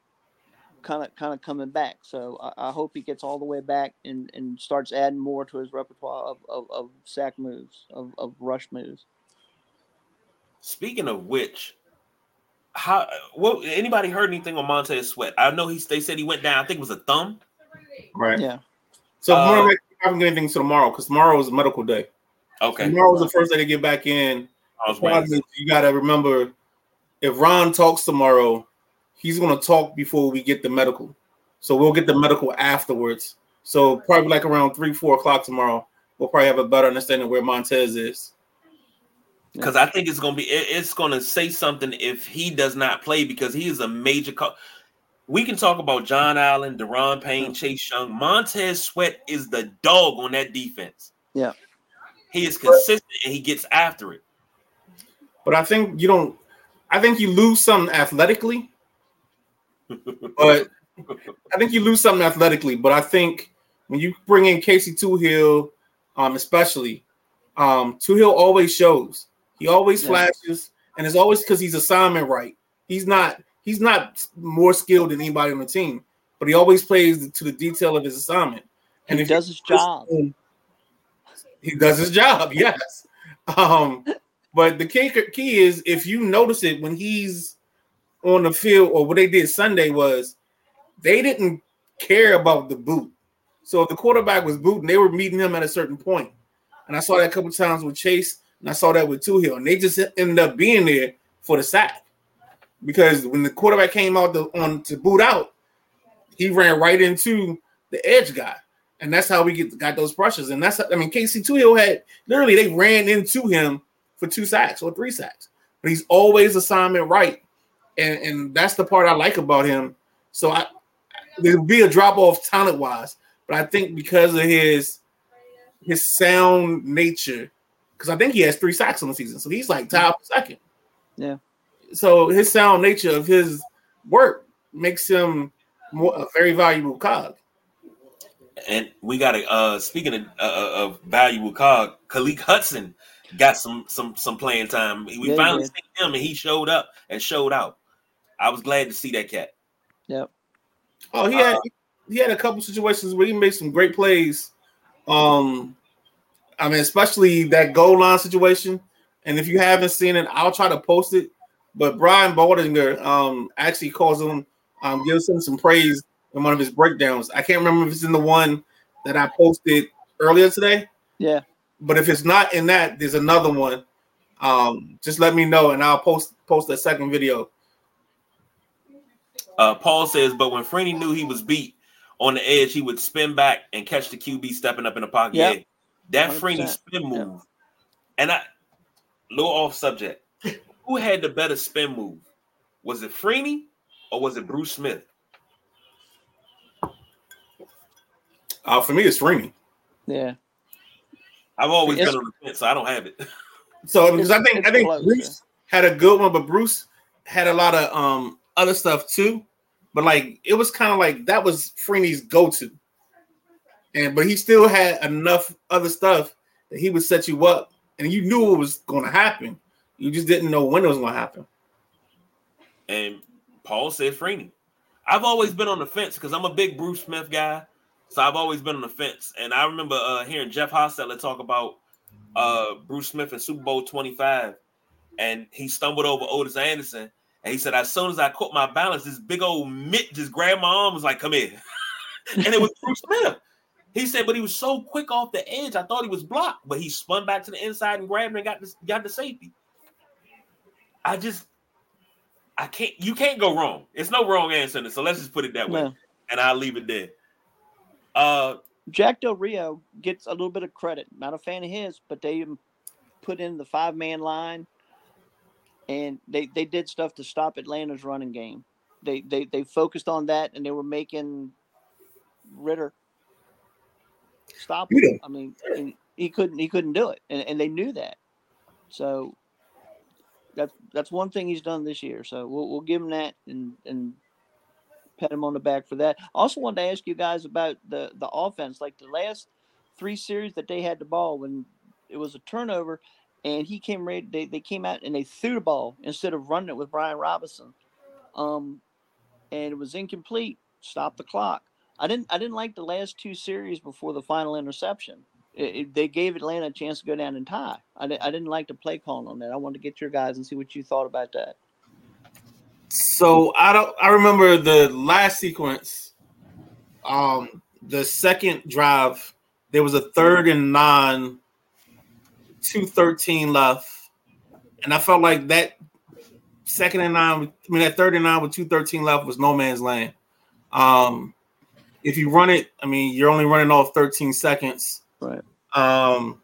kind of kind of coming back. So I, I hope he gets all the way back and, and starts adding more to his repertoire of, of, of sack moves, of, of rush moves. Speaking of which, how well anybody heard anything on Montez Sweat? I know he they said he went down, I think it was a thumb. right. Yeah. So Uh, we're not having anything to tomorrow because tomorrow is medical day. Okay. Tomorrow is the first day to get back in. I was waiting. you got to remember if Ron talks tomorrow, he's going to talk before we get the medical. So we'll get the medical afterwards. So probably like around three, four o'clock tomorrow, we'll probably have a better understanding where Montez is. because I think it's gonna be it- it's gonna say something if he does not play because he is a major. Co- we can talk about John Allen, Daron Payne, Chase Young. Montez Sweat is the dog on that defense. Yeah. he is consistent and he gets after it. But I think you don't. I think you lose something athletically, but I think you lose something athletically. But I think when you bring in Casey Toohill, um, especially, um, Toohill always shows. He always Yeah. flashes, and it's always because he's assignment right. He's not. He's not more skilled than anybody on the team, but he always plays to the detail of his assignment. And he does his job. he does his job, yes. Um, but the key key is if you notice it when he's on the field, or what they did Sunday was they didn't care about the boot. So if the quarterback was booting, they were meeting him at a certain point. And I saw that a couple times with Chase, and I saw that with Toohill, and they just ended up being there for the sack. Because when the quarterback came out the, on to boot out, he ran right into the edge guy and that's how we get got those pressures. And that's I mean, Casey Toohill had literally they ran into him for two sacks or three sacks, but he's always assignment right, and and that's the part I like about him. So I there'll be a drop off talent wise, but I think because of his his sound nature, because I think he has three sacks on the season, so he's like top second. Yeah. So his sound nature of his work makes him more a very valuable cog. And we got a uh speaking of, uh, of valuable cog, Khaleke Hudson got some some some playing time. We Yeah, finally did. seen him and he showed up and showed out. I was glad to see that cat. Yep. Oh, he had he had a couple situations where he made some great plays. Um, I mean, especially that goal line situation. And if you haven't seen it, I'll try to post it. But Brian Baldinger um actually calls him, um, gives him some praise in one of his breakdowns. I can't remember if it's in the one that I posted earlier today, Yeah. but if it's not in that, there's another one. Um, just let me know and I'll post post that second video. Uh, Paul says, but when Freeney knew he was beat on the edge, he would spin back and catch the QB stepping up in the pocket. Yep. Yeah, that 100%. Freeney spin move. Yep. And I, little off subject, who had the better spin move? Was it Freeney or was it Bruce Smith? Uh, for me, it's Freeney. Yeah. I've always It's- been on the fence, so I don't have it. So because I think I think close, Bruce had a good one, but Bruce had a lot of um other stuff too. But like it was kind of like that was Freeney's go-to. And but he still had enough other stuff that he would set you up and you knew it was gonna happen. You just didn't know when it was gonna happen. And Paul said Freeney. I've always been on the fence because I'm a big Bruce Smith guy. So I've always been on the fence. And I remember uh, hearing Jeff Hostetler talk about uh, Bruce Smith in Super Bowl 25. And he stumbled over Otis Anderson. And he said, as soon as I caught my balance, this big old mitt just grabbed my arm, was like, come here. and it was Bruce Smith. He said, but he was so quick off the edge, I thought he was blocked. But he spun back to the inside and grabbed and got the, got the safety. I just I can't you can't go wrong. It's no wrong answer in it. So let's just put it that way. No. And I'll leave it there. Uh Jack Del Rio gets a little bit of credit. Not a fan of his, but they put in the five man line, and they they did stuff to stop Atlanta's running game. They they they focused on that, and they were making Ridder stop. Him. I mean, and he couldn't he couldn't do it, and, and they knew that. So that's that's one thing he's done this year. So we'll we'll give him that and and pat him on the back for that. I also wanted to ask you guys about the the offense. Like the last three series that they had the ball when it was a turnover, and he came ready. They, they came out and they threw the ball instead of running it with Brian Robinson, um, and it was incomplete. Stop the clock. I didn't I didn't like the last two series before the final interception. It, it- they gave Atlanta a chance to go down and tie. I, di- I didn't like the play calling on that. I wanted to get your guys and see what you thought about that. So I don't. I remember the last sequence. Um, the second drive, there was a third and nine, two thirteen left, and I felt like that second and nine. I mean, that third and nine with two thirteen left was no man's land. Um, if you run it, I mean, you're only running off thirteen seconds. Right. Um,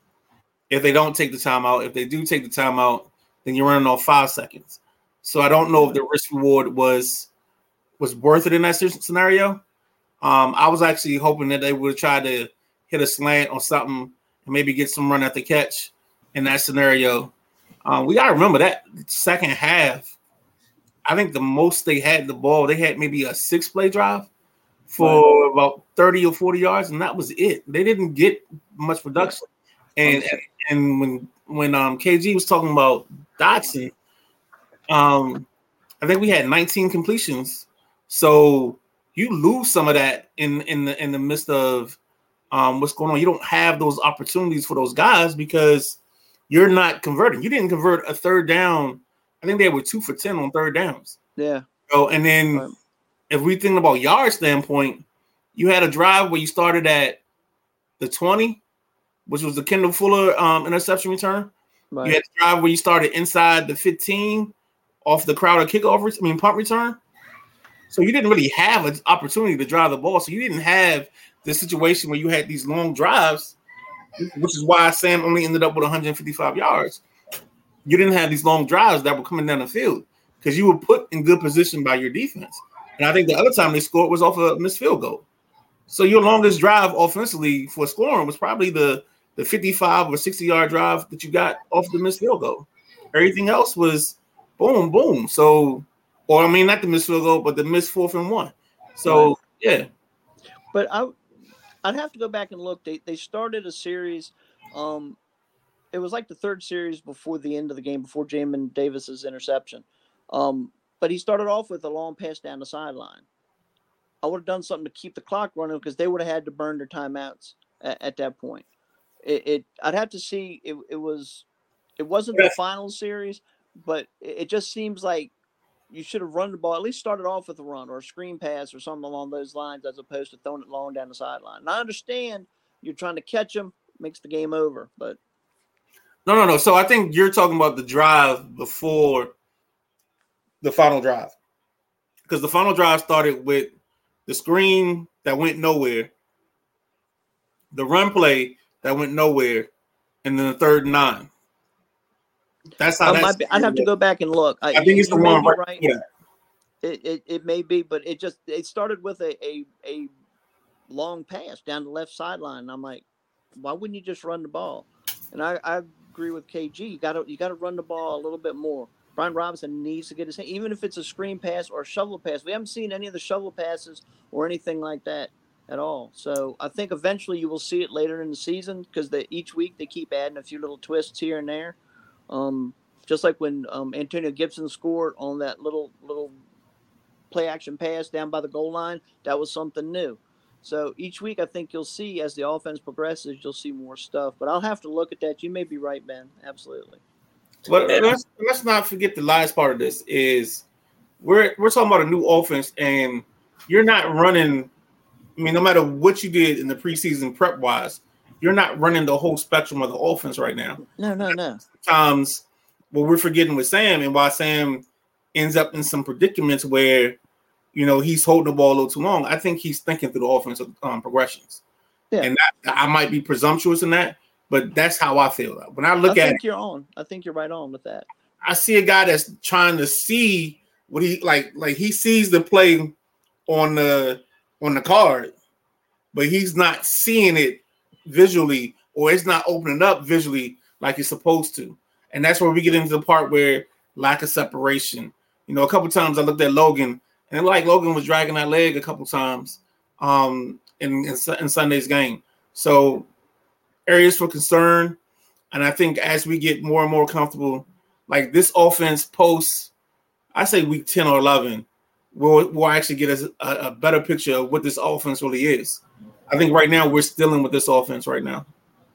if they don't take the timeout, if they do take the timeout, then you're running off five seconds. So I don't know if the risk reward was was worth it in that scenario. Um, I was actually hoping that they would try to hit a slant or something and maybe get some run at the catch in that scenario. Um, we gotta remember that second half. I think the most they had the ball, they had maybe a six play drive for about 30 or 40 yards, and that was it. They didn't get much production. And and when when um KG was talking about Dotson, um, I think we had 19 completions. So you lose some of that in in the in the midst of um what's going on. You don't have those opportunities for those guys because you're not converting. You didn't convert a third down. I think they were two for 10 on third downs. Yeah. So, and then Right. if we think about yard standpoint, you had a drive where you started at the 20, which was the Kendall Fuller um, interception return. Right. You had a drive where you started inside the 15 off the Crowder kickoff, re- I mean, punt return. So you didn't really have an opportunity to drive the ball. So you didn't have the situation where you had these long drives, which is why Sam only ended up with 155 yards. You didn't have these long drives that were coming down the field because you were put in good position by your defense. And I think the other time they scored was off a missed field goal. So your longest drive offensively for scoring was probably the the 55 or 60 yard drive that you got off the missed field goal. Everything else was boom, boom. So, or I mean, not the missed field goal, but the missed fourth and one. So, yeah, But I, I'd have to go back and look. They they started a series. Um, it was like the third series before the end of the game, before Jamin Davis's interception. Um, but he started off with a long pass down the sideline. I would have done something to keep the clock running because they would have had to burn their timeouts at, at that point. It, it I'd have to see. It, it was it wasn't the final series, but it, it just seems like you should have run the ball, at least started off with a run or a screen pass or something along those lines, as opposed to throwing it long down the sideline. And I understand you're trying to catch them, makes the game over, but no, no, no. So I think you're talking about the drive before the final drive because the final drive started with the screen that went nowhere, the run play that went nowhere, and then the third and nine. That's how I that's. be, I'd have to go back and look. I think it's the one right. right. Yeah. It, it it may be, but it just it started with a a, a long pass down the left sideline. And I'm like, why wouldn't you just run the ball? And I, I agree with KG. You gotta you gotta run the ball a little bit more. Brian Robinson needs to get his hand, even if it's a screen pass or a shovel pass. We haven't seen any of the shovel passes or anything like that at all. So I think eventually you will see it later in the season because each week they keep adding a few little twists here and there. Um, just like when um, Antonio Gibson scored on that little little play action pass down by the goal line, that was something new. So each week, I think you'll see as the offense progresses, you'll see more stuff. But I'll have to look at that. You may be right, Ben. Absolutely. But let's let's not forget the last part of this is we're we're talking about a new offense and you're not running. I mean, no matter what you did in the preseason prep wise, you're not running the whole spectrum of the offense right now. No, no, no. Times what we're forgetting with Sam and why Sam ends up in some predicaments where you know he's holding the ball a little too long. I think he's thinking through the offensive um, progressions, yeah. and that, I might be presumptuous in that, but that's how I feel. When I look at I at, think you're on. I think you're right on with that. I see a guy that's trying to see what he like. Like he sees the play on the on the card, but he's not seeing it visually, or it's not opening up visually like it's supposed to. And that's where we get into the part where lack of separation. You know, a couple times I looked at Logan, and like Logan was dragging that leg a couple times um, in, in, in Sunday's game. So areas for concern, and I think as we get more and more comfortable, like this offense post, I say week ten or eleven, we'll we'll actually get a, a better picture of what this offense really is. I think right now we're still in with this offense right now.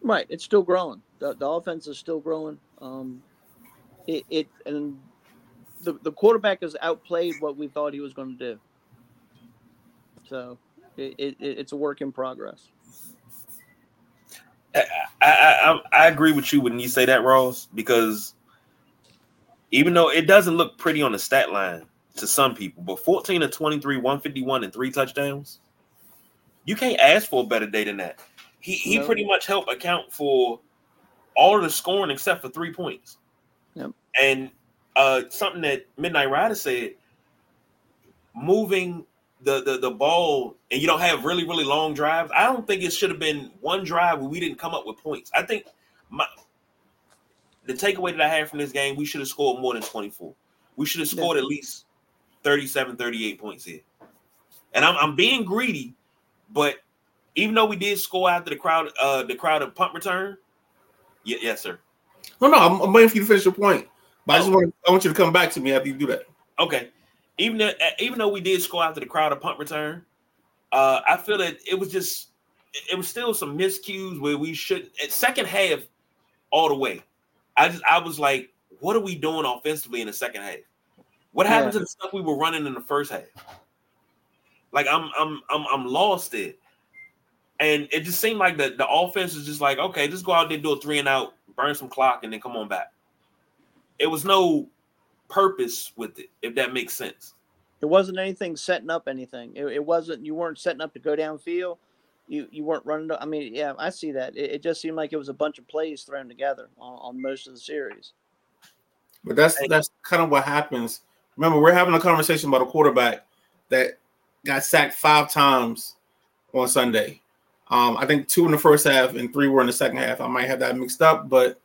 Right, it's still growing. The, the offense is still growing. Um, it, it and the the quarterback has outplayed what we thought he was going to do. So it, it, it's a work in progress. I, I, I agree with you when you say that, Ross, because even though it doesn't look pretty on the stat line to some people, but 14 to 23, 151, and three touchdowns, you can't ask for a better day than that. He he no. pretty much helped account for all of the scoring except for three points. Yep. And uh, something that Midnight Rider said, moving the, the the ball and you don't have really really long drives. I don't think it should have been one drive where we didn't come up with points. I think my the takeaway that I had from this game, we should have scored more than 24. We should have scored yeah. at least 37, 38 points here. And I'm, I'm being greedy, but even though we did score after the crowd, uh, the Crowder punt return, yeah, yes, sir. No, no, I'm, I'm, waiting for you to finish your point. But oh. I just oh. want I want you to come back to me after you do that. Okay. Even though, even though we did score after the Crowder punt return, uh, I feel that it was just it was still some miscues where we should at second half all the way. I just I was like, what are we doing offensively in the second half? What happened yeah. to the stuff we were running in the first half? Like I'm I'm I'm I'm lost it. And it just seemed like the, the offense is just like, okay, just go out there, do a three and out, burn some clock, and then come on back. It was no purpose with it, if that makes sense. It wasn't anything setting up anything. It, it wasn't you weren't setting up to go downfield. You you weren't running. I mean, yeah, I see that. It, it, just seemed like it was a bunch of plays thrown together on, on most of the series. But that's that's kind of what happens. Remember, we're having a conversation about a quarterback that got sacked five times on Sunday. Um, I think two in the first half and three were in the second half. I might have that mixed up, but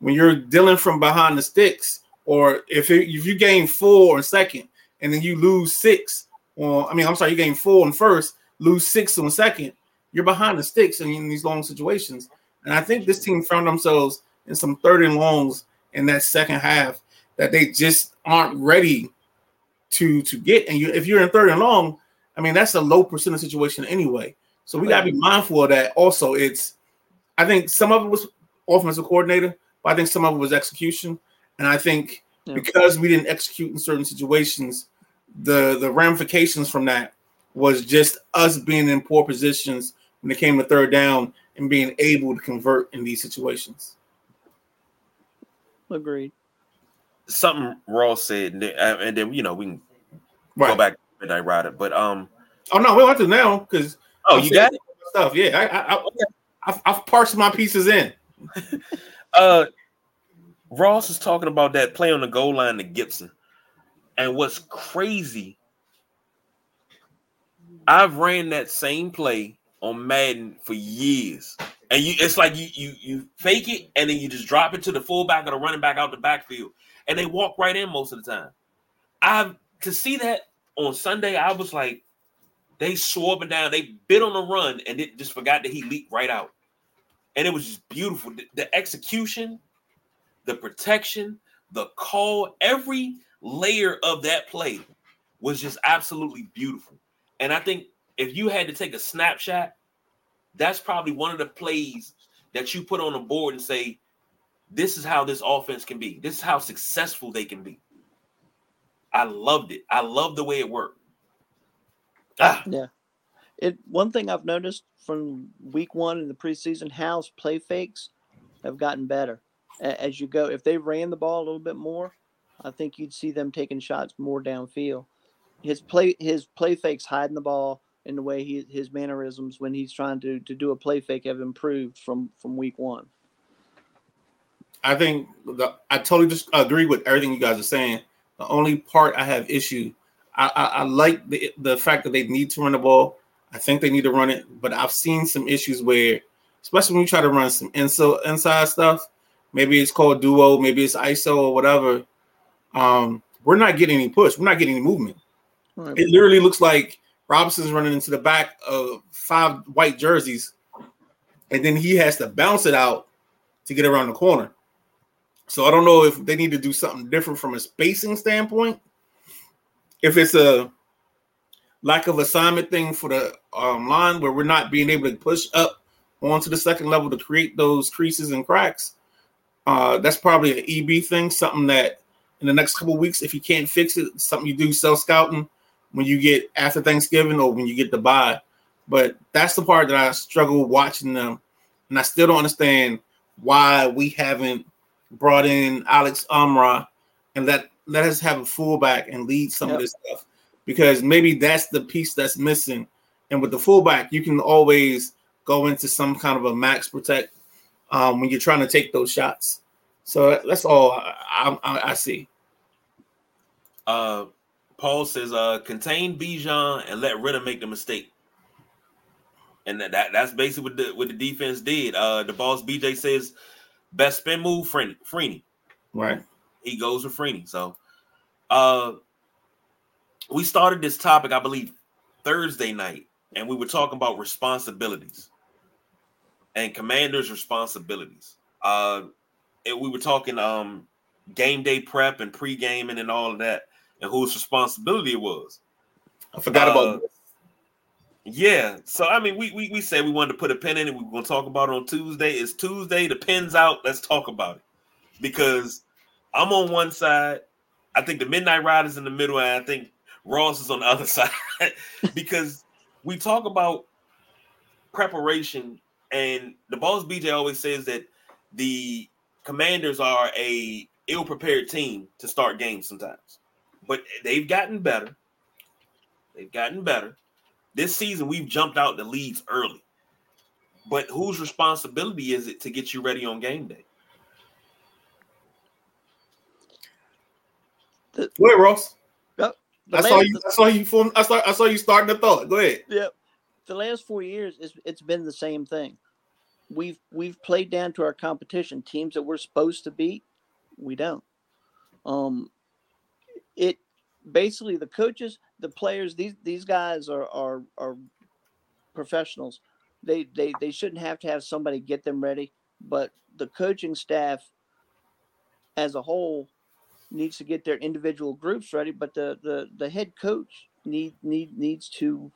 when you're dealing from behind the sticks, or if it, if you gain four in second and then you lose six, or I mean, I'm sorry, you gain four in first, lose six on second, you're behind the sticks in these long situations. And I think this team found themselves in some third and longs in that second half that they just aren't ready to to get. And you, if you're in third and long, I mean, that's a low percentage situation anyway. So we got to be mindful of that. Also, it's I think some of it was offensive coordinator, but I think some of it was execution. And I think yeah. because we didn't execute in certain situations, the the ramifications from that was just us being in poor positions when it came to third down and being able to convert in these situations. Agreed. Something Ross said, and then you know we can right. go back to Midnight Rider, but um. Oh no, we don't have to now because Oh, you got it? Stuff. Yeah, I, I, I, I've, I've parsed my pieces in. uh, Ross is talking about that play on the goal line to Gibson, and what's crazy, I've ran that same play on Madden for years, and you, it's like you you you fake it and then you just drop it to the fullback or the running back out the backfield, and they walk right in most of the time. I to see that on Sunday, I was like, they swore up and down. They bit on the run and it just forgot that he leaped right out. And it was just beautiful. The, the execution, the protection, the call, every layer of that play was just absolutely beautiful. And I think if you had to take a snapshot, that's probably one of the plays that you put on the board and say, this is how this offense can be. This is how successful they can be. I loved it. I love the way it worked. Ah. Yeah. It one thing I've noticed from week one in the preseason, Howell's play fakes have gotten better. as you go. If they ran the ball a little bit more, I think you'd see them taking shots more downfield. His play his play fakes hiding the ball in the way he his mannerisms when he's trying to to do a play fake have improved from from week one. I think the, I totally just agree with everything you guys are saying. The only part I have issue, I, I, I like the the fact that they need to run the ball. I think they need to run it, but I've seen some issues where, especially when you try to run some inside inside stuff, maybe it's called duo, maybe it's ISO or whatever. Um, we're not getting any push. We're not getting any movement. Right. It literally looks like Robinson's running into the back of five white jerseys, and then he has to bounce it out to get around the corner. So I don't know if they need to do something different from a spacing standpoint. If it's a lack of assignment thing for the um, line where we're not being able to push up onto the second level to create those creases and cracks, uh, that's probably an EB thing, something that in the next couple weeks, if you can't fix it, something you do self scouting when you get after Thanksgiving or when you get the buy. But that's the part that I struggle watching them, and I still don't understand why we haven't brought in Alex Armah and let let us have a fullback and lead some yep. of this stuff because maybe that's the piece that's missing. And with the fullback, you can always go into some kind of a max protect um, when you're trying to take those shots. So that's all I, I, I see. Uh, Paul says, uh, contain Bijan and let Ridder make the mistake. And that, that that's basically what the what the defense did. Uh, the boss BJ says best spin move, Freeney. Freeney. Right. He goes with Freeney. So uh we started this topic, I believe, Thursday night, and we were talking about responsibilities and commanders' responsibilities. Uh and we were talking um game day prep and pre-gaming and all of that, and whose responsibility it was. I forgot uh, about yeah. So I mean, we, we we said we wanted to put a pin in it. We are gonna talk about it on Tuesday. It's Tuesday. The pin's out. Let's talk about it. Because I'm on one side. I think the Midnight Riders in the middle, and I think Ross is on the other side. because we talk about preparation, and the boss BJ always says that the commanders are a ill-prepared team to start games sometimes. But they've gotten better. They've gotten better this season we've jumped out the leads early. But whose responsibility is it to get you ready on game day? The, Go ahead, Ross. Yep. I saw you. I saw you. Form, I saw. I saw you starting the thought. Go ahead. Yep. The last four years, it's, it's been the same thing. We've we've played down to our competition. Teams that we're supposed to beat, we don't. Um, it basically the coaches, the players, these these guys are are are professionals. They they they shouldn't have to have somebody get them ready, but the coaching staff as a whole needs to get their individual groups ready, but the the the head coach need need needs to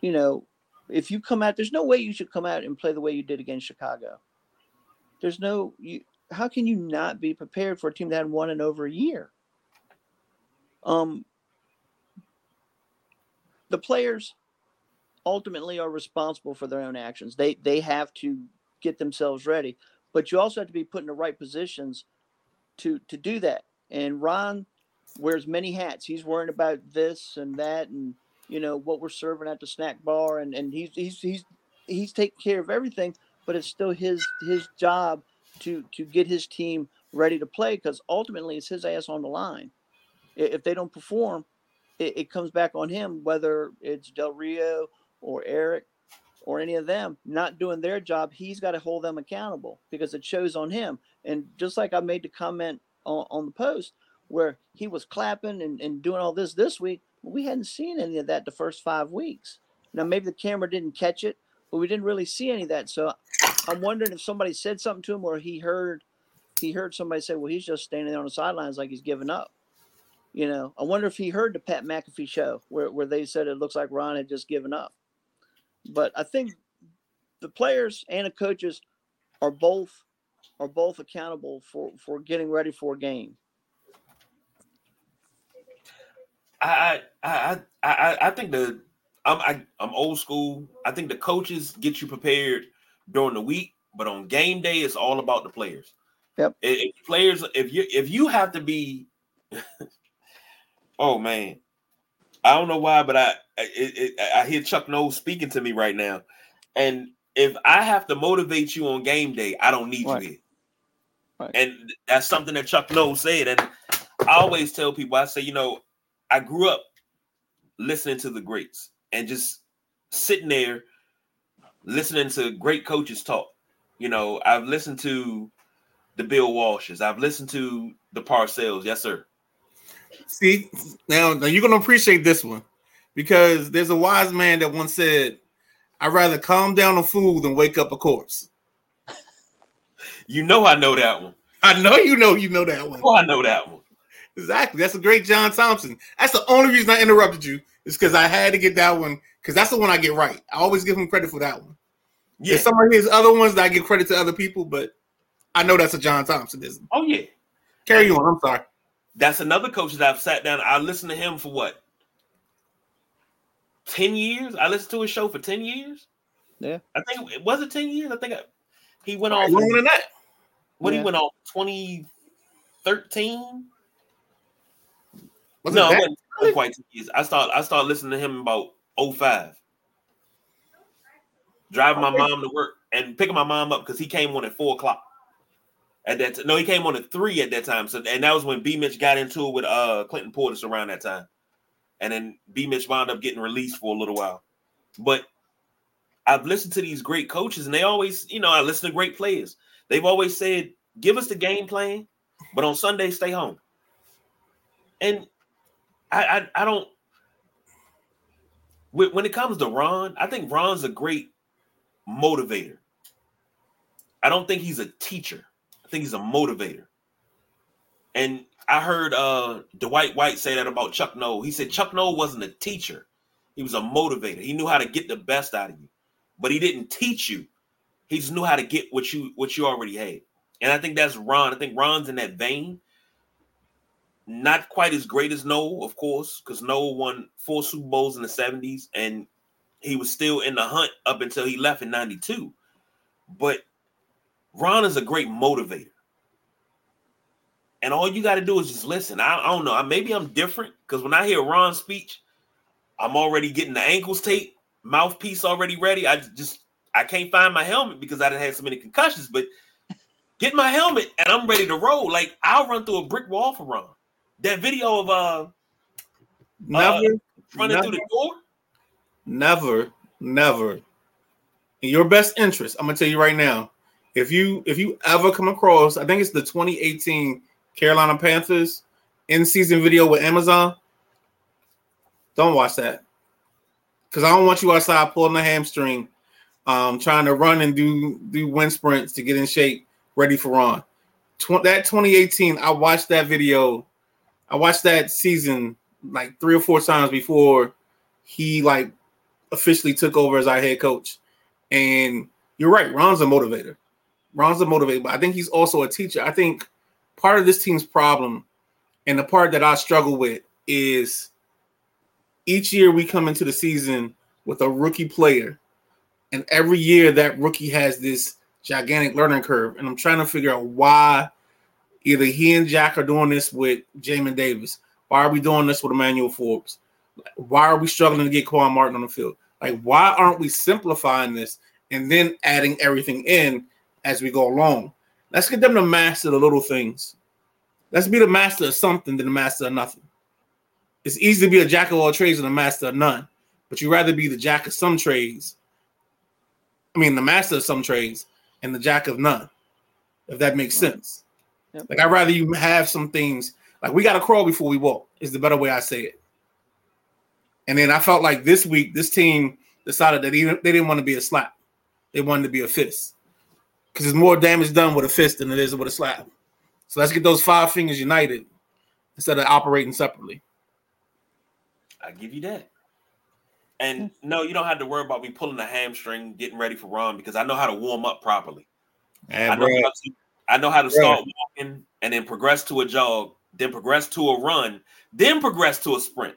you know, if you come out there's no way you should come out and play the way you did against Chicago. There's no you how can you not be prepared for a team that hadn't won in over a year? Um, the players ultimately are responsible for their own actions. They they have to get themselves ready, but you also have to be put in the right positions to to do that. And Ron wears many hats. He's worrying about this and that, and you know what we're serving at the snack bar, and and he's he's he's he's taking care of everything. But it's still his his job to to get his team ready to play because ultimately it's his ass on the line if they don't perform, it, it comes back on him, whether it's Del Rio or Eric or any of them not doing their job. He's got to hold them accountable because it shows on him. And just like I made the comment on, on the post where he was clapping and, and doing all this this week, we hadn't seen any of that the first five weeks. Now, maybe the camera didn't catch it, but we didn't really see any of that. So I'm wondering if somebody said something to him or he heard he heard somebody say, well, he's just standing there on the sidelines like he's giving up. You know, I wonder if he heard the Pat McAfee show where, where they said it looks like Ron had just given up. But I think the players and the coaches are both are both accountable for for getting ready for a game. I I I I think the I'm I, am i am old school. I think the coaches get you prepared during the week, but on game day, it's all about the players. Yep. If players, if you if you have to be, oh man, I don't know why, but I it, it, I hear Chuck Noll speaking to me right now, and if I have to motivate you on game day, I don't need Right. you here. Right. And that's something that Chuck Noll said, and I always tell people, I say, you know, I grew up listening to the greats and just sitting there listening to great coaches talk. You know, I've listened to the Bill Walshes, I've listened to the Parcells, yes, sir. See, now, now you're gonna appreciate this one because there's a wise man that once said, "I'd rather calm down a fool than wake up a corpse." You know I know that one. I know you know you know that one. Oh, I know that one. Exactly. That's a great John Thompson. That's the only reason I interrupted you is because I had to get that one because that's the one I get right. I always give him credit for that one. Yeah. There's some of his other ones that I give credit to other people, but I know that's a John Thompsonism. Oh yeah. Carry on. I'm sorry. That's another coach that I've sat down. I listened to him for what? 10 years? I listened to his show for 10 years. Yeah. I think it was it 10 years. I think I, he went off Longer than that. when Yeah. he went off 2013. Was no, it it that? wasn't, it wasn't quite 10 years. I started I started listening to him about 05. Driving my mom to work and picking my mom up because he came on at four o'clock. At that no, he came on at three at that time. So and that was when B Mitch got into it with uh Clinton Portis around that time. And then B Mitch wound up getting released for a little while. But I've listened to these great coaches, and they always, you know, I listen to great players. They've always said, give us the game plan, but on Sunday, stay home. And I I, I don't when it comes to Ron, I think Ron's a great motivator. I don't think he's a teacher. Think he's a motivator. And I heard uh Dwight White say that about Chuck Noll. He said Chuck Noll wasn't a teacher. He was a motivator. He knew how to get the best out of you, but he didn't teach you. He just knew how to get what you what you already had. And I think that's Ron. I think Ron's in that vein. Not quite as great as Noll, of course, because Noll won four Super Bowls in the 70s and he was still in the hunt up until he left in 92. But Ron is a great motivator. And all you got to do is just listen. I, I don't know. I, maybe I'm different because when I hear Ron's speech, I'm already getting the ankles taped, mouthpiece already ready. I just I can't find my helmet because I didn't have so many concussions, but get my helmet and I'm ready to roll. Like I'll run through a brick wall for Ron. That video of uh Never, running never, through the door. never, never. In your best interest, I'm gonna tell you right now. If you if you ever come across, I think it's the 2018 Carolina Panthers in season video with Amazon. Don't watch that because I don't want you outside pulling the hamstring, um, trying to run and do do wind sprints to get in shape, ready for Ron. Tw- that 2018, I watched that video. I watched that season like three or four times before he like officially took over as our head coach. And you're right, Ron's a motivator. Ron's a motivator, but I think he's also a teacher. I think part of this team's problem and the part that I struggle with is each year we come into the season with a rookie player, and every year that rookie has this gigantic learning curve. And I'm trying to figure out why either he and Jack are doing this with Jamin Davis. Why are we doing this with Emmanuel Forbes? Why are we struggling to get Quan Martin on the field? Like, why aren't we simplifying this and then adding everything in as we go along? Let's get them to master the little things. Let's be the master of something than the master of nothing. It's easy to be a jack of all trades and a master of none, but you'd rather be the jack of some trades. I mean, the master of some trades and the jack of none, if that makes sense. Yep. Like, I'd rather you have some things like we got to crawl before we walk, is the better way I say it. And then I felt like this week, this team decided that even they didn't want to be a slap, they wanted to be a fist because there's more damage done with a fist than it is with a slap. So let's get those five fingers united instead of operating separately. I give you that. And no, you don't have to worry about me pulling a hamstring, getting ready for Ron because I know how to warm up properly. I know, how to, I know how to Bruh. start walking and then progress to a jog, then progress to a run, then progress to a sprint.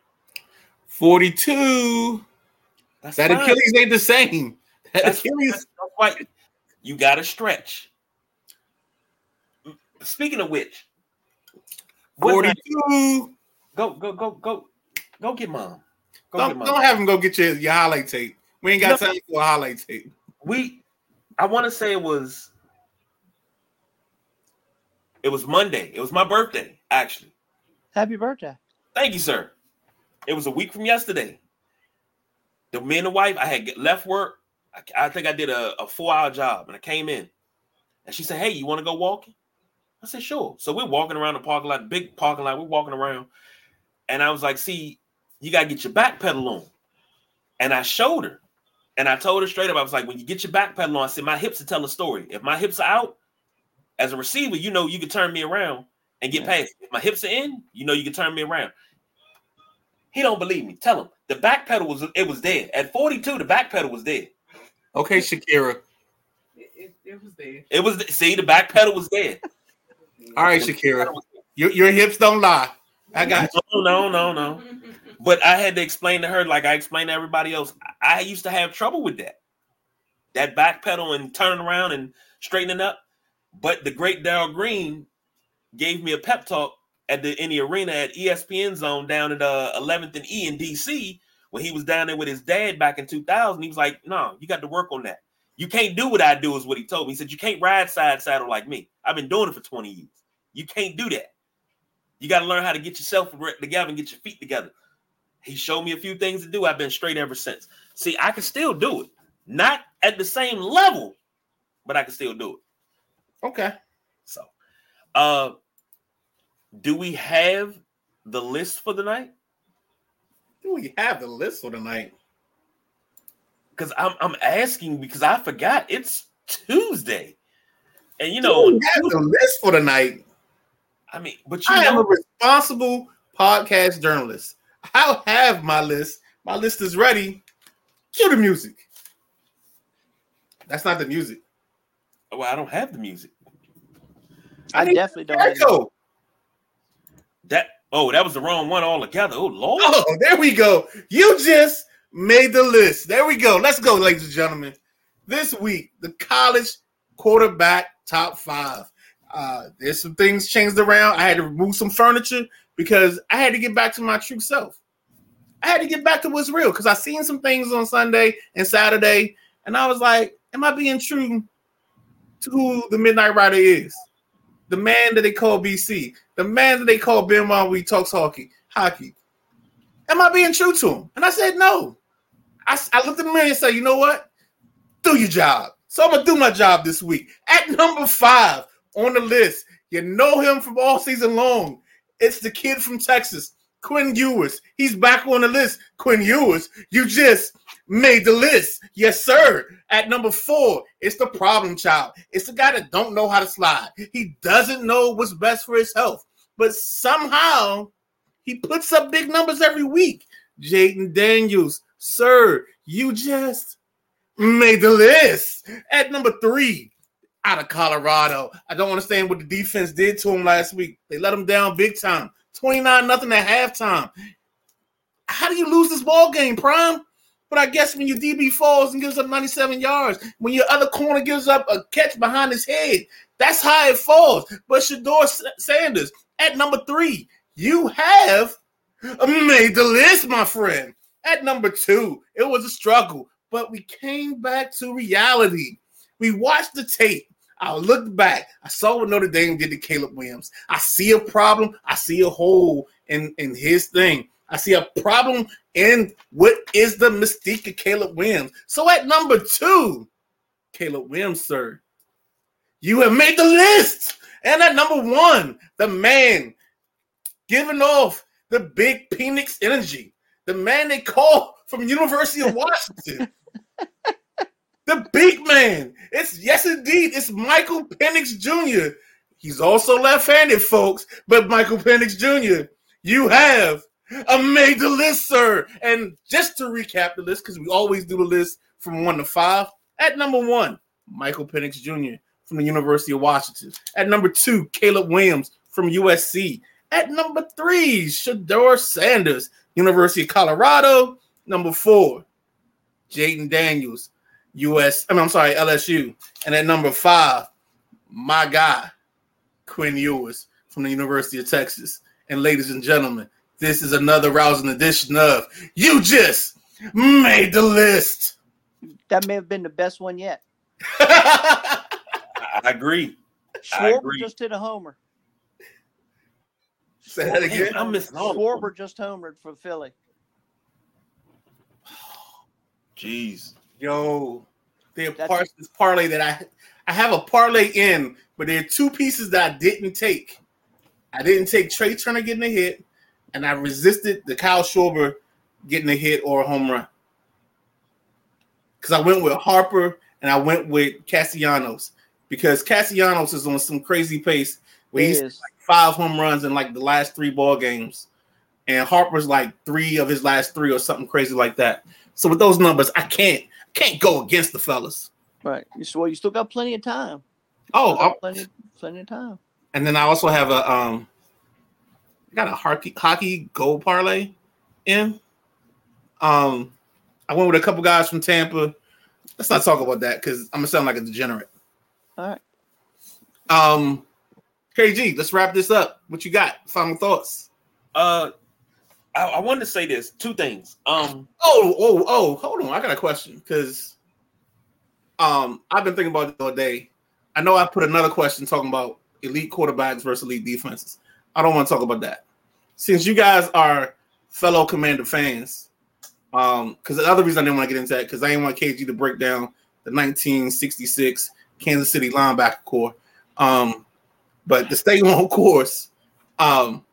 42. That's That fine. Achilles ain't the same. That That's- Achilles. That's right. You got to stretch. speaking of which, 42. go go go go go get mom. Go Don't, get mom. don't have him go get your, your highlight tape. We ain't got No. time for a highlight tape. we I want to say it was it was Monday. It was my birthday, actually. Happy birthday. Thank you, sir. It was a week from yesterday. The me and the wife, I had left work. I, I think I did a, a four hour job and I came in and she said, Hey, you want to go walking? I said, Sure. So we're walking around the parking lot, big parking lot. We're walking around. And I was like, See, you got to get your back pedal on. And I showed her and I told her straight up, I was like, When you get your back pedal on, I said, My hips will tell a story. If my hips are out, as a receiver, you know you can turn me around and get Yeah. past. If my hips are in, you know you can turn me around. He don't believe me. Tell him the back pedal was it was dead at 42. The back pedal was dead. Okay, Shakira. It, it, it was there. It was see the back pedal was dead. All right, Shakira. Your, your hips don't lie. I got you. No, no, no, no. But I had to explain to her, like I explained to everybody else. I I used to have trouble with that. That back pedal and turning around and straightening up. But the great Darrell Green gave me a pep talk at the in the arena at ESPN Zone down at uh, 11th and E in DC when he was down there with his dad back in 2000. He was like, "No, you got to work on that. You can't do what I do." Is what he told me. He said, "You can't ride side saddle like me. I've been doing it for 20 years. You can't do that. You got to learn how to get yourself together and get your feet together." He showed me a few things to do. I've been straight ever since. See, I can still do it, not at the same level, but I can still do it. Okay. So, uh, do we have the list for the night? Do we have the list for tonight? Because I'm I'm asking because I forgot it's Tuesday, and you Do know, we have the list for tonight? I mean, but you I am a responsible podcast journalist. I'll have my list. My list is ready. Cue the music. That's not the music. well, I don't have the music. I, need definitely don't. have That oh, that was the wrong one altogether. Oh Lord, Oh, there we go. You just made the list. There we go. Let's go, ladies and gentlemen. This week, the college quarterback top five. Uh, there's some things changed around. I had to remove some furniture because I had to get back to my true self. I had to get back to what's real because I seen some things on Sunday and Saturday, and I was like, "Am I being true to who the Midnight Rider is? The man that they call BC, the man that they call Ben while we talks hockey, hockey. Am I being true to him?" And I said, "No." I, I looked in the mirror and said, "You know what? Do your job." So I'm gonna do my job this week. At number five on the list, you know him from all season long. It's the kid from Texas, Quinn Ewers. He's back on the list. Quinn Ewers, you just made the list. Yes, sir. At number four, it's the problem child. It's the guy that don't know how to slide. He doesn't know what's best for his health, but somehow he puts up big numbers every week. Jayden Daniels, sir, you just made the list. At number three, out of Colorado. I don't understand what the defense did to him last week. They let him down big time. 29 nothing at halftime. How do you lose this ball game, Prime? But I guess when your DB falls and gives up 97 yards, when your other corner gives up a catch behind his head, that's how it falls. But Shedeur Sanders at number three, you have made the list, my friend. At number two, it was a struggle, but we came back to reality. We watched the tape. I looked back. I saw what Notre Dame did to Caleb Williams. I see a problem. I see a hole in, in his thing. I see a problem in what is the mystique of Caleb Williams. So at number two, Caleb Williams, sir, you have made the list. And at number one, the man giving off the big Phoenix energy, the man they call from University of Washington. The big man. It's yes, indeed. It's Michael Penix Jr. He's also left-handed, folks. But Michael Penix Jr. You have uh, made the list, sir. And just to recap the list, because we always do the list from one to five. At number one, Michael Penix Jr. from the University of Washington. At number two, Caleb Williams from USC. At number three, Shedeur Sanders, University of Colorado. Number four, Jayden Daniels, US. I mean, I'm sorry, LSU. And at number five, my guy, Quinn Ewers from the University of Texas. And ladies and gentlemen, this is another rousing edition of You Just Made the List. That may have been the best one yet. I, I agree. I Schwarber agree. just hit a homer. Say that again. I'm missing all. Schwarber just homered for Philly. Jeez. Yo, there That's- parts this parlay that I I have a parlay in, but there are two pieces that I didn't take. I didn't take Trea Turner getting a hit, and I resisted the Kyle Schwarber getting a hit or a home run. Because I went with Harper and I went with Castellanos because Castellanos is on some crazy pace where He he's is. five home runs in like the last three ball games, and Harper's like three of his last three or something crazy like that. So with those numbers, I can't can't go against the fellas. Right. Well, you still got plenty of time. Oh, Still i got plenty, plenty of time. and then I also have a um, I got a hockey hockey gold parlay in. Um, I went with a couple guys from Tampa. Let's not talk about that because I'm gonna sound like a degenerate. All right. Um, KG, let's wrap this up. What you got? Final thoughts? Uh, I, I wanted to say this. Two things. Um, Oh, oh, oh, hold on. I got a question because um I've been thinking about it all day. I know I put another question talking about elite quarterbacks versus elite defenses. I don't want to talk about that. Since you guys are fellow commander fans, um, because the other reason I didn't want to get into that because I didn't want KG to break down the 1966 Kansas City linebacker core. Um, but to stay on course, um,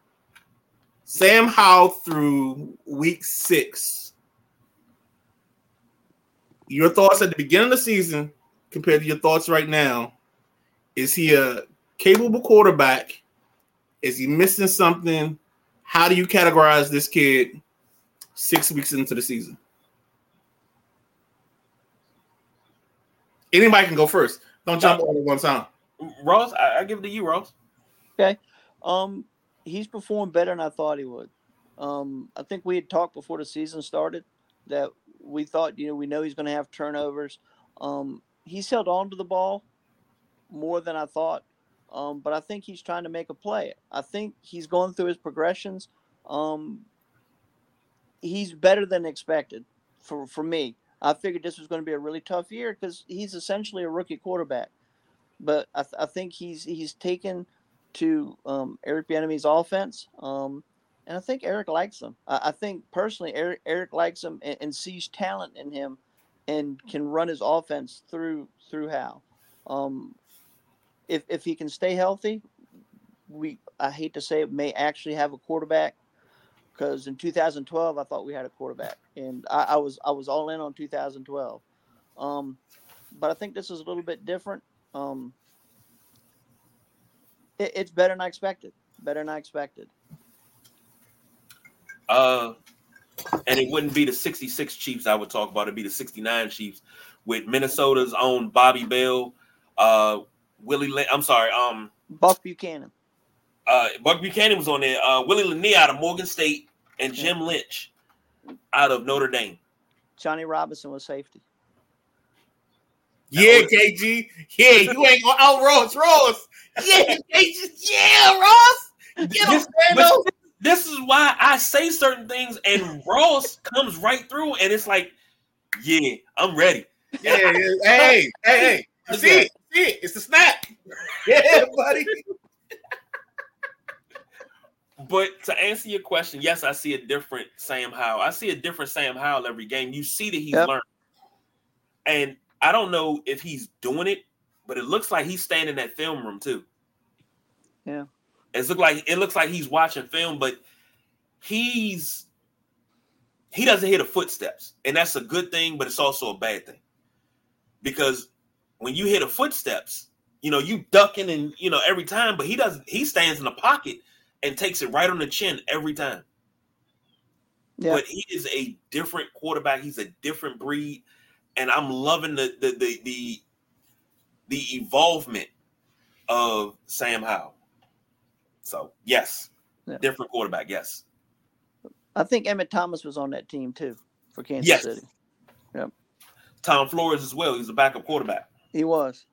Sam Howell through week six your thoughts at the beginning of the season compared to your thoughts right now. Is he a capable quarterback? Is he missing something? How do you categorize this kid six weeks into the season? Anybody can go first. Don't jump all at one time. Ross, I, I give it to you, Ross. Okay. Um, he's performed better than I thought he would. Um, I think we had talked before the season started that we thought, you know, we know he's going to have turnovers. Um, he's held on to the ball more than I thought. Um, but I think he's trying to make a play. I think he's going through his progressions. Um, he's better than expected for, for me. I figured this was going to be a really tough year because he's essentially a rookie quarterback. But I, th- I think he's he's taken to um, Eric Bieniemy's offense, um, and I think Eric likes him. I, I think personally, Eric Eric likes him and, and sees talent in him, and can run his offense through through Howell. Um, if if he can stay healthy, we I hate to say it may actually have a quarterback because in 2012 I thought we had a quarterback, and I, I was I was all in on 2012. Um, but I think this is a little bit different. Um, it, it's better than I expected. Better than I expected. Uh, and it wouldn't be the 66 Chiefs I would talk about. It'd be the 69 Chiefs with Minnesota's own Bobby Bell, uh, Willie. Lin- I'm sorry, um, Buck Buchanan. uh, Buck Buchanan was on there. Uh, Willie Lanier out of Morgan State and Jim Lynch out of Notre Dame. Johnny Robinson was safety. Yeah, KG. Yeah, you ain't going out Ross. Ross. Yeah, KG. Yeah, Ross. Get him, This, Fernando. this is why I say certain things, and Ross comes right through, and it's like, yeah, I'm ready. Yeah, yeah. Hey, hey, hey. See it? See it? It's the snap. Yeah, buddy. But to answer your question, yes, I see a different Sam Howell. I see a different Sam Howell every game. You see that he's Yep. learned. And I don't know if he's doing it, but it looks like he's staying in that film room too. Yeah. It's look like it looks like he's watching film, but he's he doesn't hear the footsteps. And that's a good thing, but it's also a bad thing. Because when you hear the footsteps, you know, you ducking and you know every time, but he doesn't he stands in the pocket and takes it right on the chin every time. Yeah. But he is a different quarterback. He's a different breed, and I'm loving the the the the, the evolvement of Sam Howell. So yes, Yeah. different quarterback. Yes, I think Emmitt Thomas was on that team too for Kansas Yes. City. Tom Flores as well. He's a backup quarterback. He was.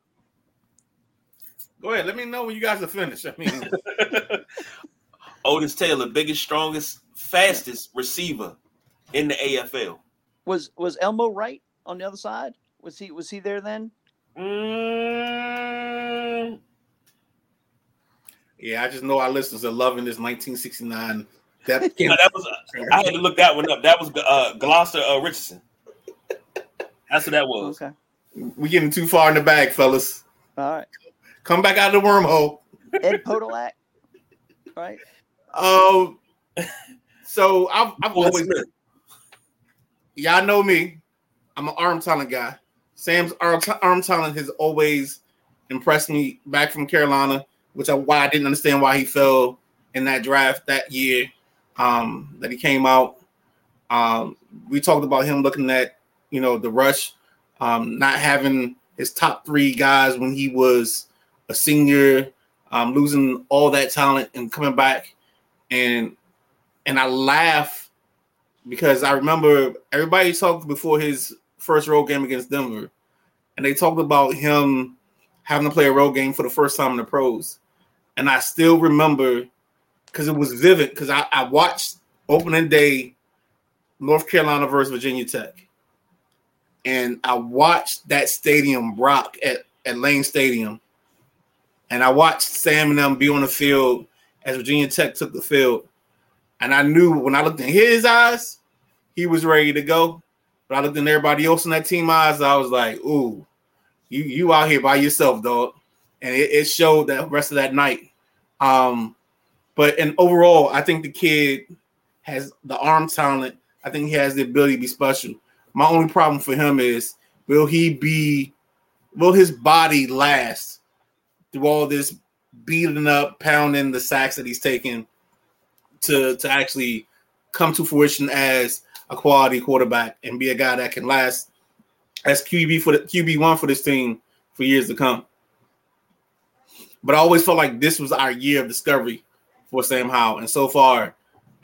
Go ahead. Let me know when you guys are finished. I mean, Otis Taylor, biggest, strongest, fastest receiver in the AFL. Was was Elmo Wright on the other side? Was he was he there then? Mm, yeah, I just know our listeners are loving this 1969. That no, that was I had to look that one up. That was uh, Gloster uh, Richardson. That's what that was. Okay. We getting too far in the bag, fellas. All right. Come back out of the wormhole. Ed Podolak. Right. Um, so I've, I've always Smith. y'all know me. I'm an arm talent guy. Sam's arm, arm talent has always impressed me back from Carolina, which I why I didn't understand why he fell in that draft that year um, that he came out. Um, we talked about him looking at you know the rush, um, not having his top three guys when he was a senior, um, losing all that talent and coming back, and and I laugh because I remember everybody talked before his first road game against Denver, and they talked about him having to play a road game for the first time in the pros. And I still remember because it was vivid because I, I watched opening day North Carolina versus Virginia Tech. And I watched that stadium rock at, at Lane Stadium. And I watched Sam and them be on the field as Virginia Tech took the field. And I knew when I looked in his eyes, he was ready to go. But I looked in everybody else in that team eyes, I was like, ooh, you you out here by yourself, dog. And it, it showed that rest of that night. Um, but and overall, I think the kid has the arm talent. I think he has the ability to be special. My only problem for him is will he be will his body last through all this beating up, pounding the sacks that he's taking to to actually come to fruition as a quality quarterback and be a guy that can last as QB for the QB one for this team for years to come. But I always felt like this was our year of discovery for Sam Howell, and so far,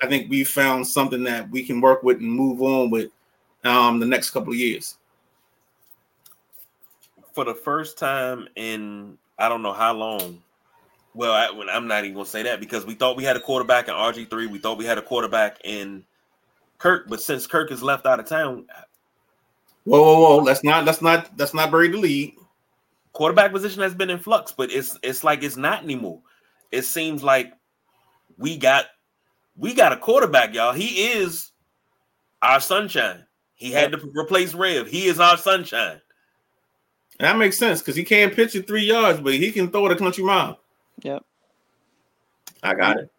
I think we found something that we can work with and move on with um, the next couple of years. For the first time in I don't know how long. Well, I, I'm not even gonna say that because we thought we had a quarterback in RG three. We thought we had a quarterback in Kirk, but since Kirk is left out of town, Whoa, whoa, whoa! Let's not let's not let's not bury the lead. quarterback position has been in flux, but it's it's like it's not anymore. It seems like we got we got a quarterback, y'all. He is our sunshine. He had to replace Rev. He is our sunshine. And that makes sense because he can't pitch it three yards, but he can throw it a country mile. Yep. I got it.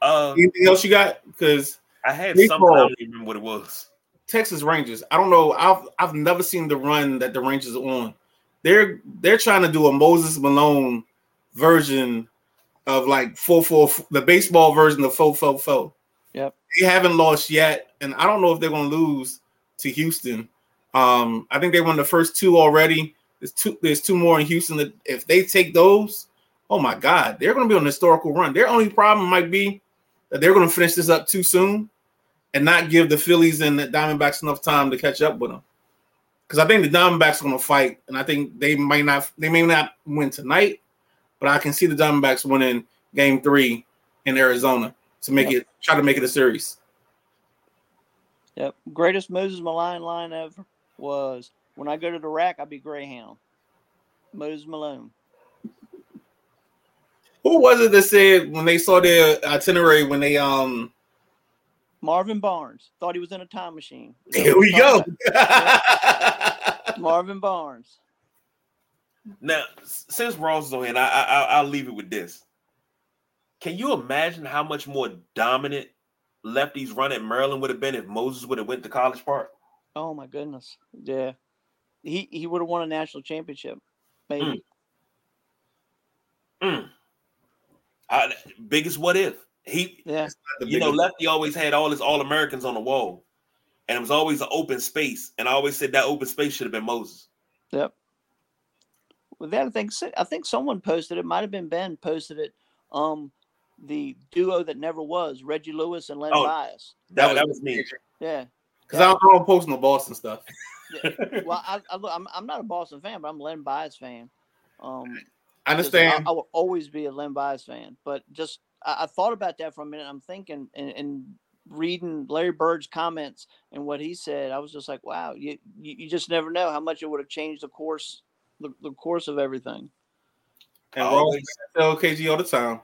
Uh, Anything else you got? Because I had Baseball. something I don't even remember what it was. Texas Rangers. I don't know. I've I've never seen the run that the Rangers are on. They're they're trying to do a Moses Malone version of like four four the baseball version of four four four. Yep. They haven't lost yet, and I don't know if they're going to lose to Houston. Um, I think they won the first two already. There's two. There's two more in Houston. That if they take those, oh my God, they're going to be on a historical run. Their only problem might be that they're going to finish this up too soon and not give the Phillies and the Diamondbacks enough time to catch up with them. Because I think the Diamondbacks are going to fight, and I think they might not. They may not win tonight, but I can see the Diamondbacks winning Game Three in Arizona to make it try to make it a series. Yep. Greatest Moses Malone line ever was when I go to the rack, I'll be Greyhound. Moses Malone. Who was it that said when they saw their itinerary when they um? Marvin Barnes thought he was in a time machine. Here we go. Marvin Barnes. Now, since Ross is on here, I, I I- I'll leave it with this. Can you imagine how much more dominant lefties run at Maryland would have been if Moses would have went to College Park? Oh my goodness. Yeah. He he would have won a national championship. Maybe. Mm. I, biggest what if he Yeah. you know, Lefty always had all his All Americans on the wall, and it was always an open space. And I always said that open space should have been Moses. Yep. Well, that I think I think someone posted it. Might have been Ben posted it. Um, the duo that never was Reggie Lewis and Len Oh. Bias. That, that was me. Yeah. Because I don't, I don't post no Boston stuff. yeah. Well, I, I look, I'm I'm not a Boston fan, but I'm a Len Bias fan. Um, I understand. I, I will always be a Len Bias fan, but just I, I thought about that for a minute. I'm thinking and, and reading Larry Bird's comments and what he said. I was just like, wow, you you, you just never know how much it would have changed the course the, the course of everything. and I Ross always- tell KG all the time.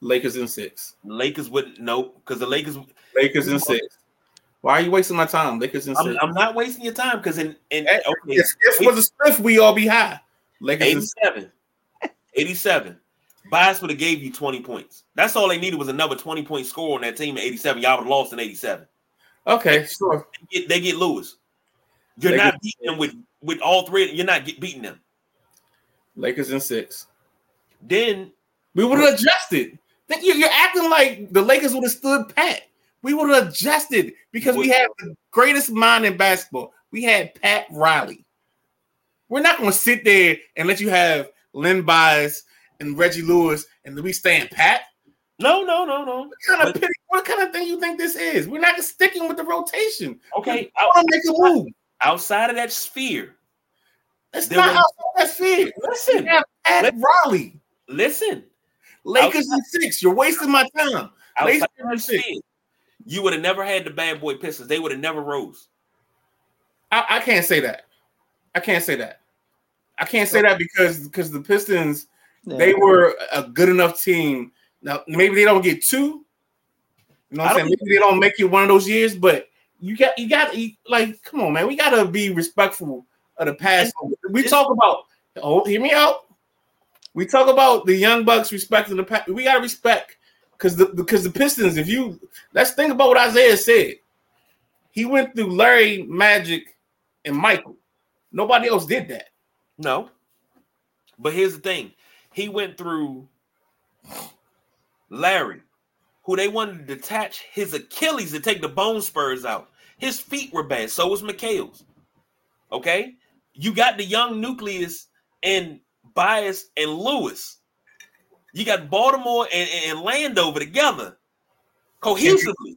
Lakers in six. Lakers wouldn't no because the Lakers. Lakers in six. Why are you wasting my time? Lakers in I'm, 6 I'm not wasting your time because in in okay, If Smith was a Smith, we all be high. Lakers in 87, 87. Bias would have gave you 20 points. That's all they needed was another 20 point score on that team at 87. Y'all would have lost in 87. Okay, sure. They get, they get Lewis. You're They not beating them with with all three. You're not get, beating them. Lakers in six. Then We would have adjusted. Think you- You're acting like the Lakers would have stood pat. We would have adjusted because we had the greatest mind in basketball. We had Pat Riley. We're not going to sit there and let you have Len Bias and Reggie Lewis and we stand pat. no, no, no, no. What kind of But- pity, what kind of thing you think this is? We're not sticking with the rotation. Okay, I want to make a move. outside of that sphere, It's not was- outside that sphere. listen, have Pat Let- Riley. listen. Lakers in six. You're wasting my time. Lakers of in six. you would have never had the bad boy Pistons. They would have never rose. I, I can't say that. I can't say that. I can't say that because because the Pistons they were a good enough team. Now maybe they don't get two. You know what I I'm saying? Maybe they don't make it one of those years, but you got you got you, like come on, man. We gotta be respectful of the past. We talk about oh, hear me out. We talk about the young bucks respecting the past. We gotta respect because the because the Pistons. If you let's think about what Isiah said. He went through Larry, Magic, and Michael. Nobody else did that. No. But here's the thing. He went through Larry, who they wanted to detach his Achilles to take the bone spurs out. His feet were bad. So was McHale's. Okay? You got the young nucleus and Bias and Lewis. You got Baltimore and, and Landover together cohesively.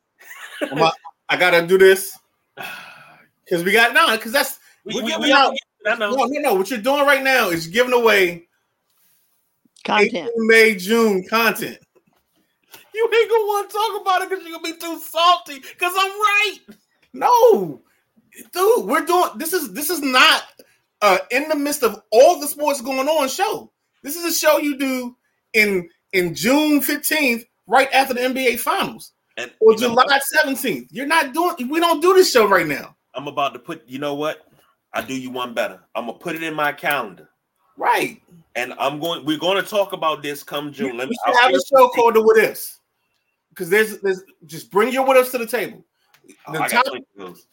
I'm a- I gotta do this because we got no, because that's We, We're we, giving we have out- to I know. no, no, no. What you're doing right now is giving away content. April, May, June content. You ain't gonna want to talk about it because you're gonna be too salty. Because I'm right. No, dude, we're doing this is this is not uh in the midst of all the sports going on show. This is a show you do in in June 15th, right after the NBA finals, And or know July 17th. You're not doing we don't do this show right now. I'm about to put, you know what? I do you one better. I'm gonna put it in my calendar. Right. And I'm going, we're going to talk about this come June. Let we me should have a show called the What Ifs. Because there's there's just bring your what ifs to the table. Oh, the I got top- plenty of those.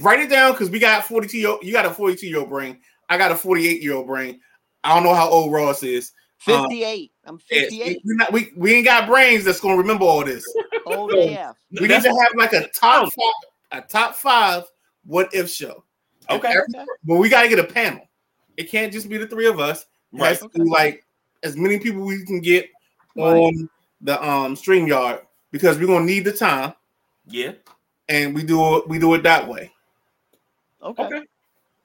Write it down because we got 42 year you got a 42 year old brain. I got a 48 year old brain. I don't know how old Ross is. 58. I'm Yes, 58. we, not, we, we ain't got brains that's gonna remember all this. Old so- AF. We need to have like a top five, a top five what if show. Okay. every- Okay. but we gotta get a panel. It can't just be the three of us. Right. to be like as many people we can get Right. on the um stream yard because we're gonna need the time Yeah. And we do it we do it that way. Okay. Okay.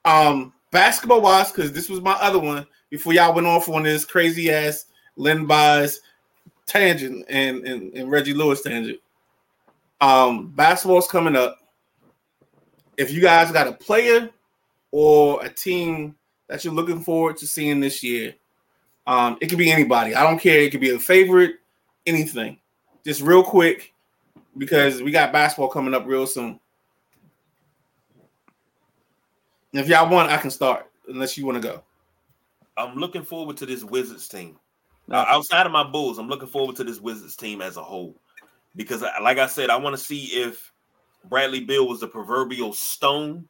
Um basketball wise, because this was my other one before y'all went off on this crazy ass Len Bias tangent and, and, and Reggie Lewis tangent. Um basketball's coming up. If you guys got a player or a team that you're looking forward to seeing this year, um, it could be anybody. I don't care. It could be a favorite, anything. Just real quick, because we got basketball coming up real soon. And if y'all want, I can start, unless you want to go. I'm looking forward to this Wizards team. No. Uh, outside of my Bulls, I'm looking forward to this Wizards team as a whole. Because, like I said, I want to see if Bradley Beal was the proverbial stone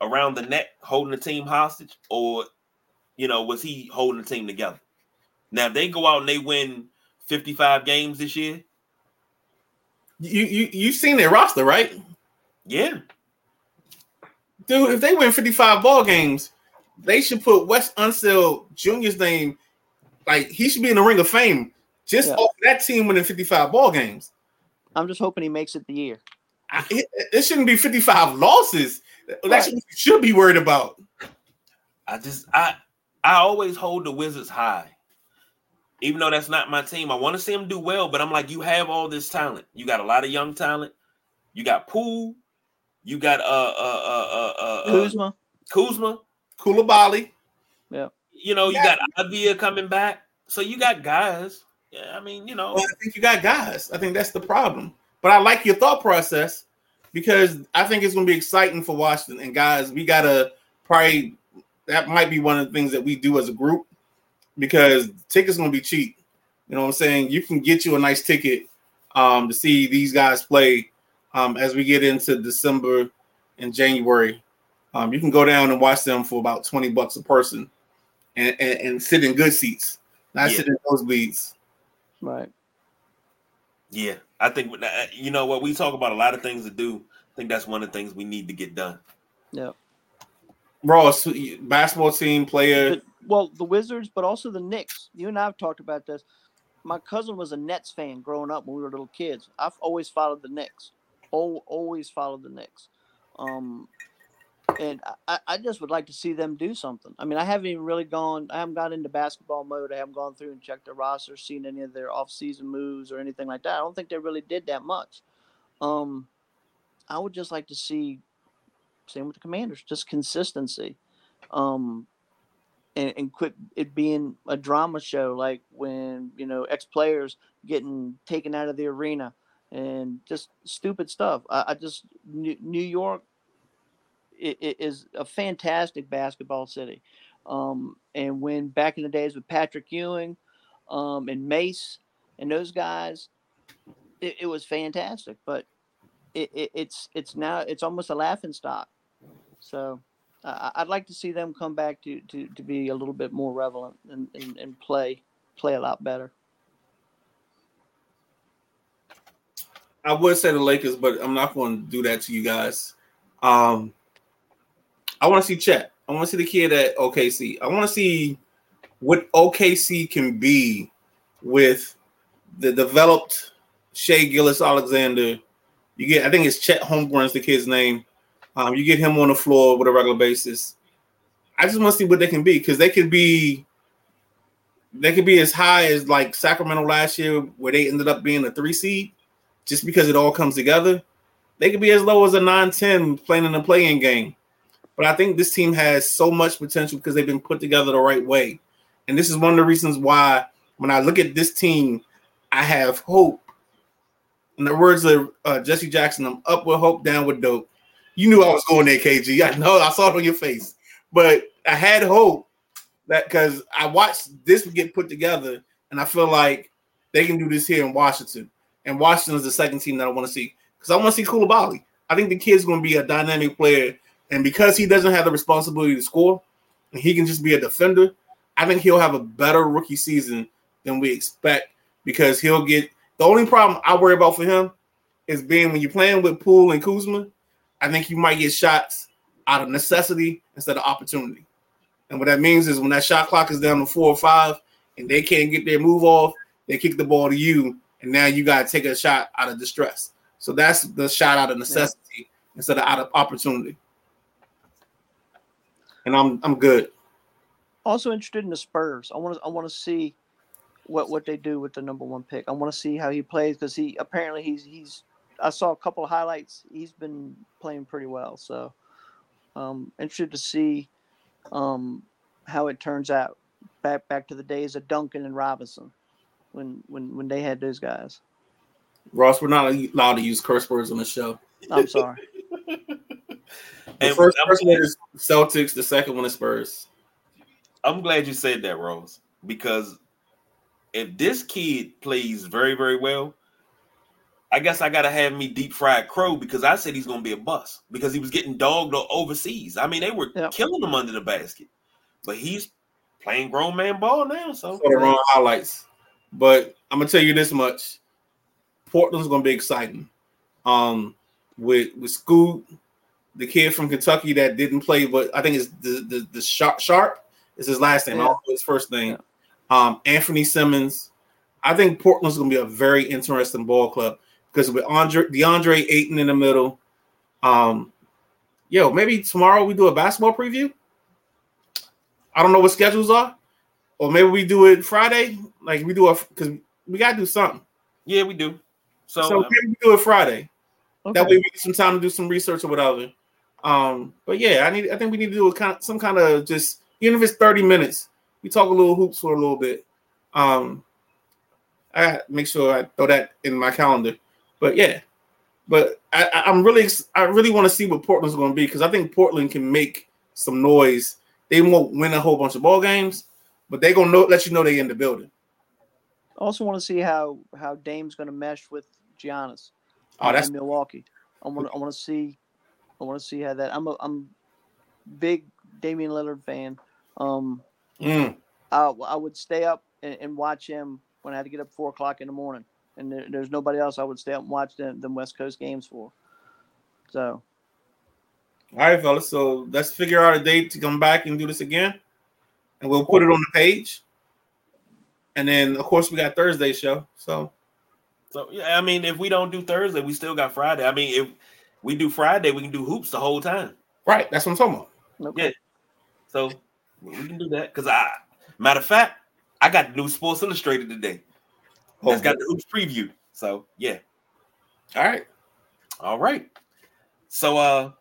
around the neck holding the team hostage, or, you know, was he holding the team together? Now, if they go out and they win 55 games this year, You you you've seen their roster, right? yeah, Dude, if they win 55 ball games, they should put Wes Unseld Jr.'s name, like he should be in the ring of fame just Yeah. off that team winning 55 ball games. I'm just hoping he makes it the year. I, it, it shouldn't be 55 losses. That's Right. what you should be worried about. I just I I always hold the Wizards high. Even though that's not my team, I want to see them do well. But I'm like, you have all this talent. You got a lot of young talent. You got Poole. You got uh uh uh uh, uh Kuzma. Kuzma. Coulibaly. Yeah. You know, you Yeah. got Avdija coming back. So you got guys. Yeah, I mean, you know, Well, I think you got guys. I think that's the problem. But I like your thought process because I think it's going to be exciting for Washington. And guys, we got to probably that might be one of the things that we do as a group because tickets going to be cheap. You know what I'm saying? You can get you a nice ticket um, to see these guys play um, as we get into December and January. Um, you can go down and watch them for about 20 bucks a person and, and, and sit in good seats, not Yeah. sit in nosebleeds. Right. yeah. I think you know what we talk about a lot of things to do. I think that's one of the things we need to get done. Yeah. Ross, basketball team player. Well, the Wizards, but also the Knicks. You and I have talked about this. My cousin was a Nets fan growing up when we were little kids. I've always followed the Knicks. Al- always followed the Knicks. Um, and I, I just would like to see them do something. I mean, I haven't even really gone. I haven't got into basketball mode. I haven't gone through and checked their roster, seen any of their off-season moves or anything like that. I don't think they really did that much. Um, I would just like to see, same with the Commanders, just consistency. Um, and, and quit it being a drama show like when you know ex players getting taken out of the arena and just stupid stuff. I, I just New, New York is a fantastic basketball city, um, and when back in the days with Patrick Ewing um, and Mace and those guys, it, it was fantastic. But it, it, it's it's now it's almost a laughing stock. So I I'd like to see them come back to, to, to be a little bit more relevant and, and, and play play a lot better. I would say the Lakers, but I'm not going to do that to you guys. Um, I want to see Chet. I want to see the kid at OKC. I want to see what OKC can be with the developed Shai Gilgeous-Alexander. You get, I think it's Chet Holmgren's the kid's name. Um, you get him on the floor with a regular basis. I just want to see what they can be because they could be, they could be as high as like Sacramento last year, where they ended up being a three seed just because it all comes together. They could be as low as a 9-10 playing in a playing game. But I think this team has so much potential because they've been put together the right way. And this is one of the reasons why when I look at this team, I have hope. In the words of uh, Jesse Jackson, I'm up with hope, down with dope. You knew I was going there, KG. I know I saw it on your face. But I had hope that because I watched this get put together, and I feel like they can do this here in Washington. And Washington is the second team that I want to see because I want to see Coulibaly. I think the kid's going to be a dynamic player, and because he doesn't have the responsibility to score, and he can just be a defender, I think he'll have a better rookie season than we expect because he'll get the only problem I worry about for him is being when you're playing with Poole and Kuzma, I think you might get shots out of necessity instead of opportunity. And what that means is when that shot clock is down to four or five and they can't get their move off, they kick the ball to you, and now you got to take a shot out of distress. So that's the shot out of necessity instead of out of opportunity. And I'm I'm good. Also interested in the Spurs. I want to I want to see what what they do with the number one pick. I want to see how he plays because he apparently he's he's. I saw a couple of highlights. He's been playing pretty well. So um, interested to see um, how it turns out. Back back to the days of Duncan and Robinson, when when when they had those guys. Ross, we're not allowed to use curse words on the show. I'm sorry. The And first, I'm, first one is Celtics, the second one is Spurs. I'm glad you said that, Rose, because if this kid plays very, very well, I guess I gotta have me deep fried crow because I said he's gonna be a bust because he was getting dogged overseas. I mean, they were Yep. killing him under the basket, but he's playing grown man ball now. So for the wrong highlights. But I'm gonna tell you this much: Portland's gonna be exciting. Um, with with Scoot, the kid from Kentucky that didn't play, but I think it's the the, the Sharpe Sharpe is his last name. I Yeah. don't his first name. Um, Anthony Simmons. I think Portland's gonna be a very interesting ball club because with Andre DeAndre Ayton in the middle. Um, yo, maybe tomorrow we do a basketball preview. I don't know what schedules are, or maybe we do it Friday. Like we do a because we gotta do something. Yeah, we do. So, So, um, maybe we do it Friday. Okay. That way we get some time to do some research or whatever. Um, but yeah, I need. I think we need to do a kind some kind of just even if it's thirty minutes, we talk a little hoops for a little bit. Um, I make sure I throw that in my calendar. But yeah, but I, I'm really I really want to see what Portland's going to be because I think Portland can make some noise. They won't win a whole bunch of ball games, but they're gonna know, let you know they're in the building. I also want to see how how Dame's going to mesh with Giannis. Oh, that's Milwaukee. I want I want to see I want to see how that. I'm a I'm big Damian Lillard fan. Um, mm, I I would stay up and, and watch him when I had to get up four o'clock in the morning, and there, there's nobody else I would stay up and watch them, them West Coast games for. So all right, fellas. So let's figure out a date to come back and do this again, and we'll put it on the page. And then, of course, we got Thursday show. So so yeah, I mean, if we don't do Thursday, we still got Friday. I mean, if we do Friday, we can do hoops the whole time. right, that's what I'm talking about. okay. Yeah. So we can do that because I, matter of fact, I got the new Sports Illustrated today. Oh, It's got the hoops preview. So yeah. all right. All right. So uh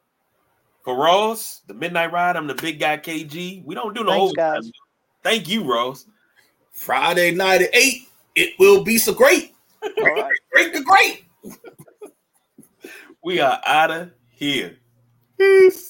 for Ross, the midnight ride, I'm the big guy KG. We don't do no Thanks, overtime. guys. Thank you, Ross. Friday night at eight. It will be so great. All right. Great to great. We are out of here. Peace.